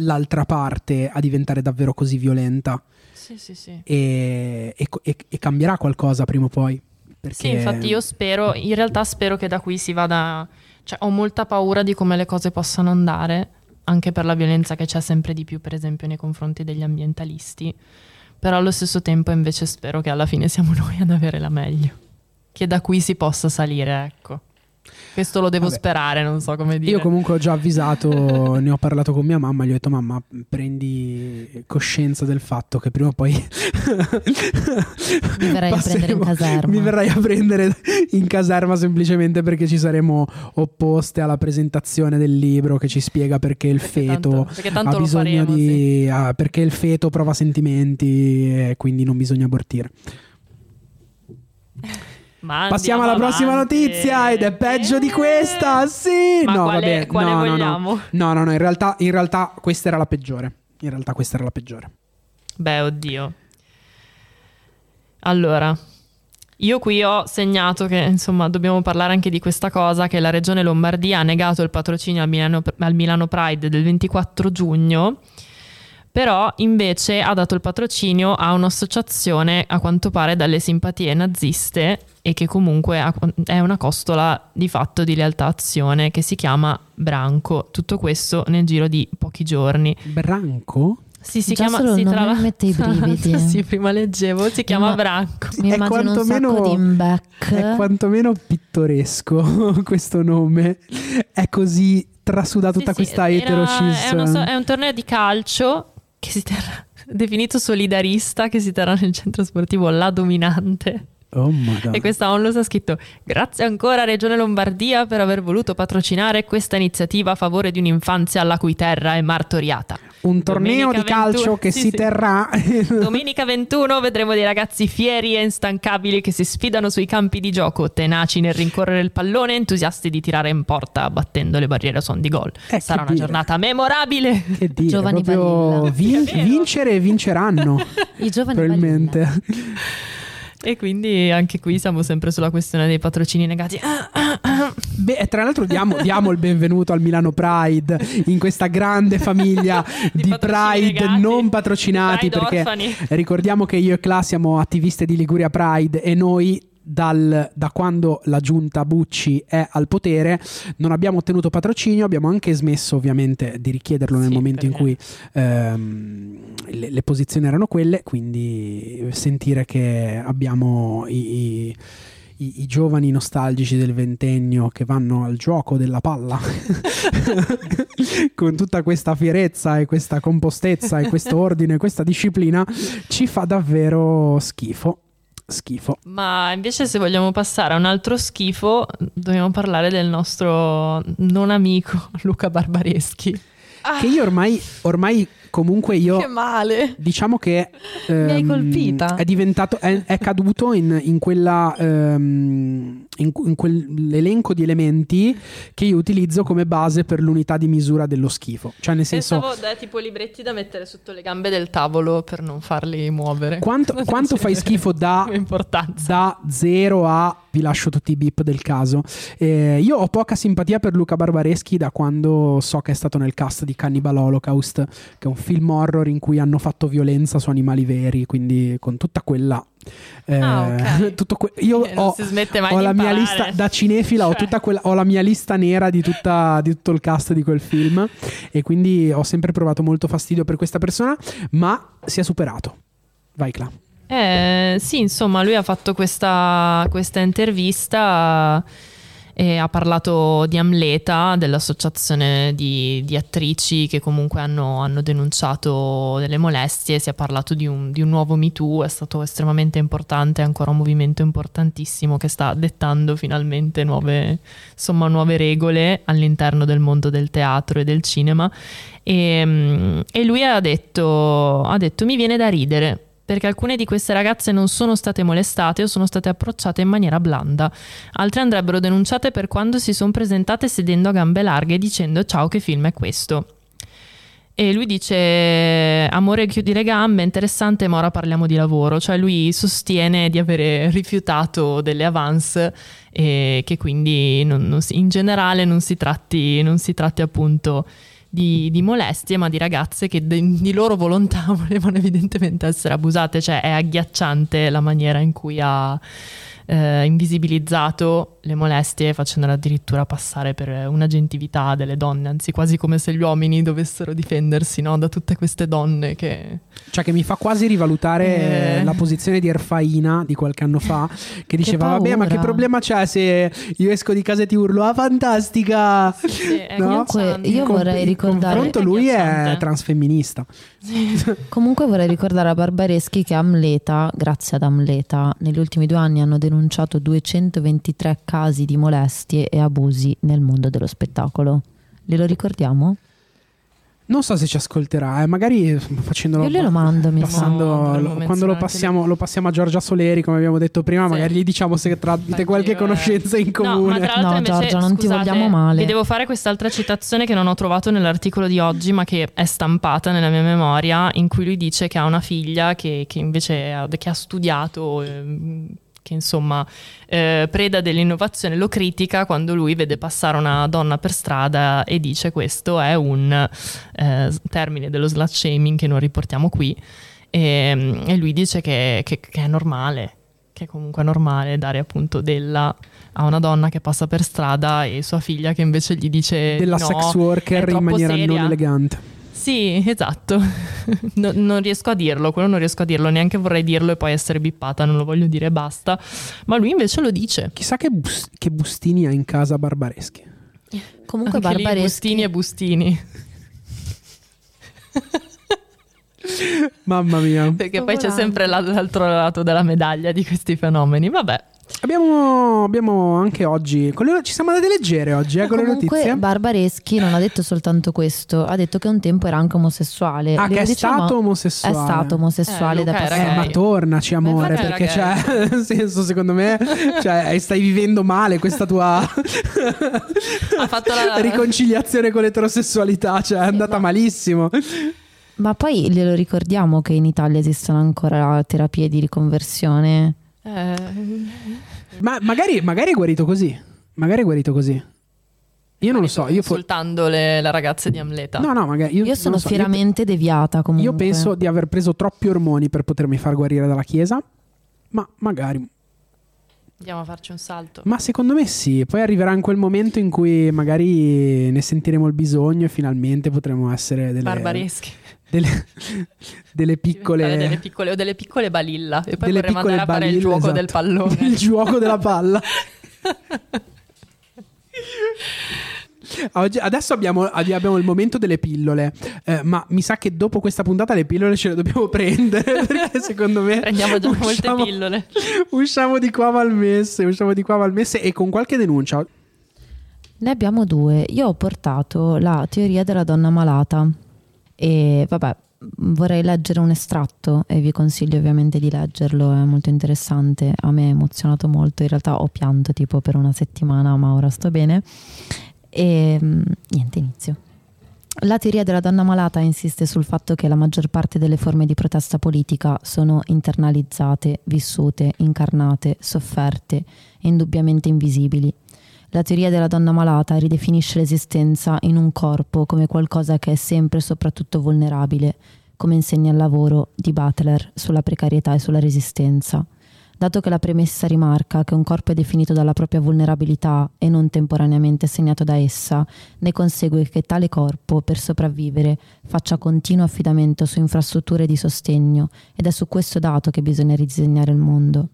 l'altra parte a diventare davvero così violenta. Sì, sì, sì. E, e, e cambierà qualcosa prima o poi. Perché... Sì, infatti io spero, in realtà spero che da qui si vada, cioè ho molta paura di come le cose possano andare, anche per la violenza che c'è sempre di più, per esempio, nei confronti degli ambientalisti, però allo stesso tempo invece spero che alla fine siamo noi ad avere la meglio, che da qui si possa salire, ecco. Questo lo devo Vabbè. sperare, non so come dire. Io comunque ho già avvisato, ne ho parlato con mia mamma, gli ho detto mamma prendi coscienza del fatto che prima o poi mi verrai a prendere in caserma. Mi verrai a prendere in caserma semplicemente perché ci saremo opposte alla presentazione del libro che ci spiega perché il perché feto tanto, perché tanto ha bisogno faremo, di... Sì. Ah, perché il feto prova sentimenti e quindi non bisogna abortire. Ma Passiamo alla avanti. prossima notizia ed è peggio di questa. Sì, Ma no, quale, vabbè, quale no, vogliamo? No, no, no, no in, realtà, in realtà questa era la peggiore. In realtà questa era la peggiore. Beh, oddio. Allora, io qui ho segnato che insomma dobbiamo parlare anche di questa cosa che la regione Lombardia ha negato il patrocinio al Milano, al Milano Pride del 24 giugno però invece ha dato il patrocinio a un'associazione a quanto pare dalle simpatie naziste e che comunque è una costola di fatto di lealtà azione che si chiama Branco. Tutto questo nel giro di pochi giorni. Branco? Sì, si Già chiama solo si tra la... mette i brividi. sì, prima leggevo, si chiama ma... Branco. Mi è immagino un sacco di imback. È quantomeno pittoresco questo nome. È così trasuda tutta sì, questa sì, eterocis. È, so- è un torneo di calcio che si terrà, definito solidarista, che si terrà nel centro sportivo La Dominante. Oh. E questa onlus ha scritto grazie ancora Regione Lombardia per aver voluto patrocinare questa iniziativa a favore di un'infanzia la cui terra è martoriata. Un torneo Domenica di 21, calcio che sì, si sì. terrà. Domenica 21 vedremo dei ragazzi fieri e instancabili che si sfidano sui campi di gioco, tenaci nel rincorrere il pallone, entusiasti di tirare in porta battendo le barriere a suon di gol. Eh, Sarà una dire. giornata memorabile. Che dire, giovani vin- vincere e vinceranno. I giovani probabilmente. E quindi anche qui siamo sempre sulla questione dei patrocini negati. Beh, tra l'altro diamo, diamo, il benvenuto al Milano Pride in questa grande famiglia di, di Pride negati, non patrocinati Pride perché orfani. ricordiamo che io e Cla siamo attiviste di Liguria Pride e noi dal, da quando la giunta Bucci è al potere non abbiamo ottenuto patrocinio, abbiamo anche smesso ovviamente di richiederlo nel sì, momento in cui ehm, le, le, posizioni erano quelle, quindi sentire che abbiamo i, i i, i, giovani nostalgici del ventennio che vanno al gioco della palla con tutta questa fierezza e questa compostezza e questo ordine e questa disciplina ci fa davvero schifo schifo. Ma invece se vogliamo passare a un altro schifo, dobbiamo parlare del nostro non amico Luca Barbareschi. Ah. Che io ormai, ormai comunque io... Che male. Diciamo che... Ehm, Mi hai ehm, colpita. È diventato... È, è caduto in, in quella... Ehm, in, in, quell'elenco di elementi che io utilizzo come base per l'unità di misura dello schifo. Cioè nel senso... Pensavo da tipo libretti da mettere sotto le gambe del tavolo per non farli muovere. Quanto, quanto fai schifo da, da 0 a... Vi lascio tutti i beep del caso. Eh, io ho poca simpatia per Luca Barbareschi da quando so che è stato nel cast di Cannibal Holocaust, che è un film horror in cui hanno fatto violenza su animali veri, quindi con tutta quella eh, ah, okay. que- io eh, ho, ho la mia lista da cinefila, cioè. ho, quella, ho, la mia lista nera di, tutta, di, tutto il cast di quel film e quindi ho sempre provato molto fastidio per questa persona, ma si è superato. Vai, Cla. Eh, sì, insomma, lui ha fatto questa, questa intervista e ha parlato di Amleta, dell'associazione di, di attrici che comunque hanno, hanno, denunciato delle molestie, si è parlato di un, di un nuovo MeToo, è stato estremamente importante, è ancora un movimento importantissimo che sta dettando finalmente nuove, insomma, nuove regole all'interno del mondo del teatro e del cinema. E, mm, e lui ha detto, ha detto mi viene da ridere perché alcune di queste ragazze non sono state molestate o sono state approcciate in maniera blanda. Altre andrebbero denunciate per quando si sono presentate sedendo a gambe larghe dicendo ciao che film è questo. E lui dice amore chiudi le gambe, interessante ma ora parliamo di lavoro, cioè lui sostiene di avere rifiutato delle avance e che quindi non, non si, in generale non si tratti, non si tratti appunto di, di molestie, ma di ragazze che de, di loro volontà volevano evidentemente essere abusate, cioè è agghiacciante la maniera in cui ha eh, invisibilizzato le molestie facendole addirittura passare per un'agentività delle donne, anzi quasi come se gli uomini dovessero difendersi no? da tutte queste donne che... Cioè che mi fa quasi rivalutare eh... la posizione di Erfaina di qualche anno fa, che diceva che vabbè ma che problema c'è se io esco di casa e ti urlo, ah fantastica! Sì, no? Comunque io vorrei ricordare... confronto lui è transfemminista. Sì. Comunque vorrei ricordare a Barbareschi che Amleta, grazie ad Amleta, negli ultimi due anni hanno denunciato 223 casi di molestie e abusi nel mondo dello spettacolo. Glielo ricordiamo? Non so se ci ascolterà, eh, magari facendolo. Io glielo mando, mi passando, lo, quando lo passiamo, lo passiamo, a Giorgia Soleri, come abbiamo detto prima, sì. magari gli diciamo se tramite qualche conoscenza in comune. No, no invece, Giorgia, non scusate, ti vogliamo male. Vi devo fare quest'altra citazione che non ho trovato nell'articolo di oggi, ma che è stampata nella mia memoria, in cui lui dice che ha una figlia che, che invece ha, che ha studiato. Eh, che insomma eh, preda dell'innovazione, lo critica quando lui vede passare una donna per strada e dice questo è un eh, termine dello slut shaming che non riportiamo qui e, e lui dice che, che, che, è normale, che comunque è normale dare appunto della a una donna che passa per strada e sua figlia che invece gli dice della no, sex worker in maniera seria. non elegante. Sì, esatto. no, non riesco a dirlo, quello non riesco a dirlo, neanche vorrei dirlo e poi essere bippata, non lo voglio dire e basta. Ma lui invece lo dice. Chissà che, bus- che bustini ha in casa Barbareschi. Comunque Anche Barbareschi... bustini e bustini. Mamma mia. Perché poi c'è sempre l'altro lato della medaglia di questi fenomeni. Vabbè. Abbiamo, abbiamo, anche oggi, le, ci siamo andati leggere oggi eh, con le notizie. Barbareschi non ha detto soltanto questo, ha detto che un tempo era anche omosessuale. Ah, Le che è diciamo, stato omosessuale. È stato omosessuale eh, da passare. Eh, ma tornaci amore, Beh, perché c'è, nel senso secondo me cioè, stai vivendo male questa tua ha fatto la... riconciliazione con l'eterosessualità, cioè è andata ma... malissimo. Ma poi glielo ricordiamo che in Italia esistono ancora terapie di riconversione. Ma magari, magari è guarito così. Magari è guarito così. Io non lo so. Io insultando le, le, ragazze di Amleta. No, no, magari. Io, io sono so. fieramente io, deviata comunque. Io penso di aver preso troppi ormoni per potermi far guarire dalla chiesa. Ma magari. Andiamo a farci un salto. Ma secondo me sì. Poi arriverà in quel momento in cui magari ne sentiremo il bisogno e finalmente potremo essere delle. Barbareschi delle, delle piccole... Delle piccole o delle piccole balilla e poi vorremmo andare a fare balilla, il gioco esatto. del pallone. il gioco della palla. Oggi, adesso abbiamo, abbiamo, il momento delle pillole, eh, ma mi sa che dopo questa puntata le pillole ce le dobbiamo prendere perché secondo me prendiamo già usciamo, molte pillole. Usciamo di qua Valmesse, usciamo di qua Valmesse e con qualche denuncia. Ne abbiamo due. Io ho portato la teoria della donna malata e vabbè, vorrei leggere un estratto e vi consiglio ovviamente di leggerlo, è molto interessante, a me ha emozionato molto, in realtà ho pianto tipo per una settimana, ma ora sto bene. E mm, niente, inizio. La teoria della donna malata insiste sul fatto che la maggior parte delle forme di protesta politica sono internalizzate, vissute, incarnate, sofferte indubbiamente invisibili. La teoria della donna malata ridefinisce l'esistenza in un corpo come qualcosa che è sempre e soprattutto vulnerabile, come insegna il lavoro di Butler sulla precarietà e sulla resistenza. Dato che la premessa rimarca che un corpo è definito dalla propria vulnerabilità e non temporaneamente segnato da essa, ne consegue che tale corpo, per sopravvivere, faccia continuo affidamento su infrastrutture di sostegno ed è su questo dato che bisogna ridisegnare il mondo.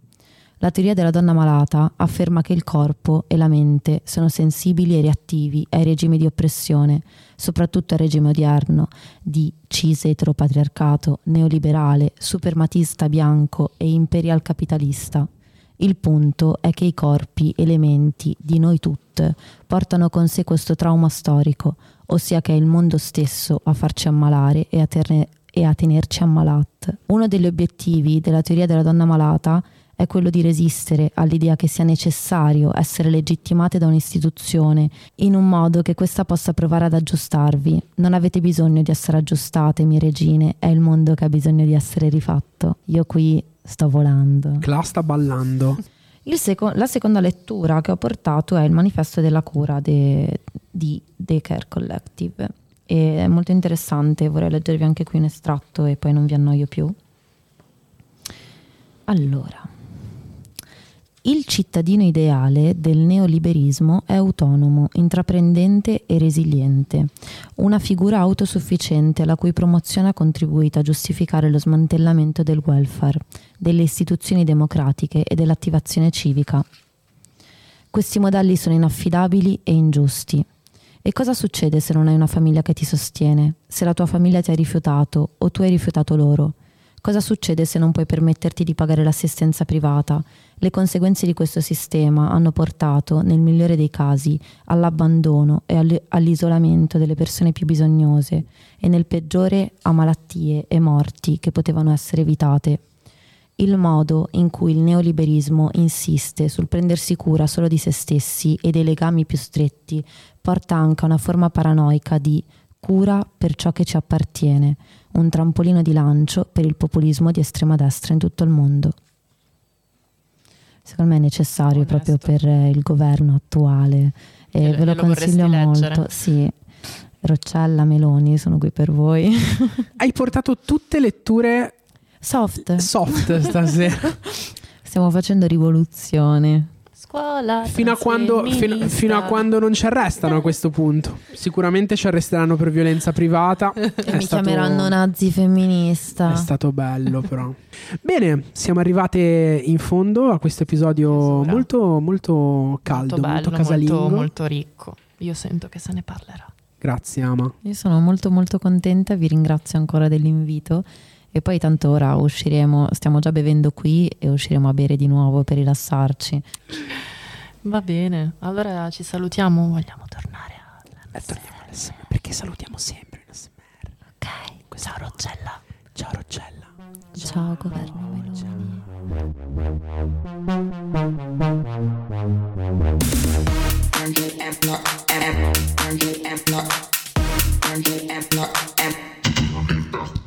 La teoria della donna malata afferma che il corpo e la mente sono sensibili e reattivi ai regimi di oppressione, soprattutto al regime odierno di cis eteropatriarcato, neoliberale, suprematista bianco e imperial capitalista. Il punto è che i corpi, elementi di noi tutte, portano con sé questo trauma storico, ossia che è il mondo stesso a farci ammalare e a, terne- e a tenerci ammalate. Uno degli obiettivi della teoria della donna malata è quello di resistere all'idea che sia necessario essere legittimate da un'istituzione in un modo che questa possa provare ad aggiustarvi. Non avete bisogno di essere aggiustate, mie regine, è il mondo che ha bisogno di essere rifatto. Io qui sto volando. Cla sta ballando. Seco- la seconda lettura che ho portato è il manifesto della cura de- di The Care Collective. E è molto interessante, vorrei leggervi anche qui un estratto e poi non vi annoio più. Allora, il cittadino ideale del neoliberismo è autonomo, intraprendente e resiliente, una figura autosufficiente la cui promozione ha contribuito a giustificare lo smantellamento del welfare, delle istituzioni democratiche e dell'attivazione civica. Questi modelli sono inaffidabili e ingiusti. E cosa succede se non hai una famiglia che ti sostiene? Se la tua famiglia ti ha rifiutato o tu hai rifiutato loro? Cosa succede se non puoi permetterti di pagare l'assistenza privata? Le conseguenze di questo sistema hanno portato, nel migliore dei casi, all'abbandono e all'isolamento delle persone più bisognose e nel peggiore a malattie e morti che potevano essere evitate. Il modo in cui il neoliberismo insiste sul prendersi cura solo di se stessi e dei legami più stretti porta anche a una forma paranoica di cura per ciò che ci appartiene, un trampolino di lancio per il populismo di estrema destra in tutto il mondo. Secondo me è necessario Onesto. proprio per eh, il governo attuale e Ve- ve lo lo consiglio molto. leggere? Sì. Roccella, Meloni, sono qui per voi. Hai portato tutte letture Soft, soft stasera. stiamo facendo rivoluzione. Scuola. Fino a, quando, fino, fino a quando non ci arrestano a questo punto. Sicuramente ci arresteranno per violenza privata. E È mi stato- chiameranno nazi femminista. È stato bello, però. Bene, siamo arrivate in fondo a questo episodio molto, molto caldo, molto molto, bello, casalingo. molto, molto ricco. Io sento che se ne parlerà. Grazie, Ama. Io sono molto molto contenta, vi ringrazio ancora dell'invito e poi tanto ora usciremo, stiamo già bevendo qui e usciremo a bere di nuovo per rilassarci. Va bene, allora ci salutiamo. Vogliamo tornare a... Eh, torniamo all'SMR, perché salutiamo sempre in SMR. Ok, ciao Roccella. Ciao Roccella. Ciao governo Meloni. Turn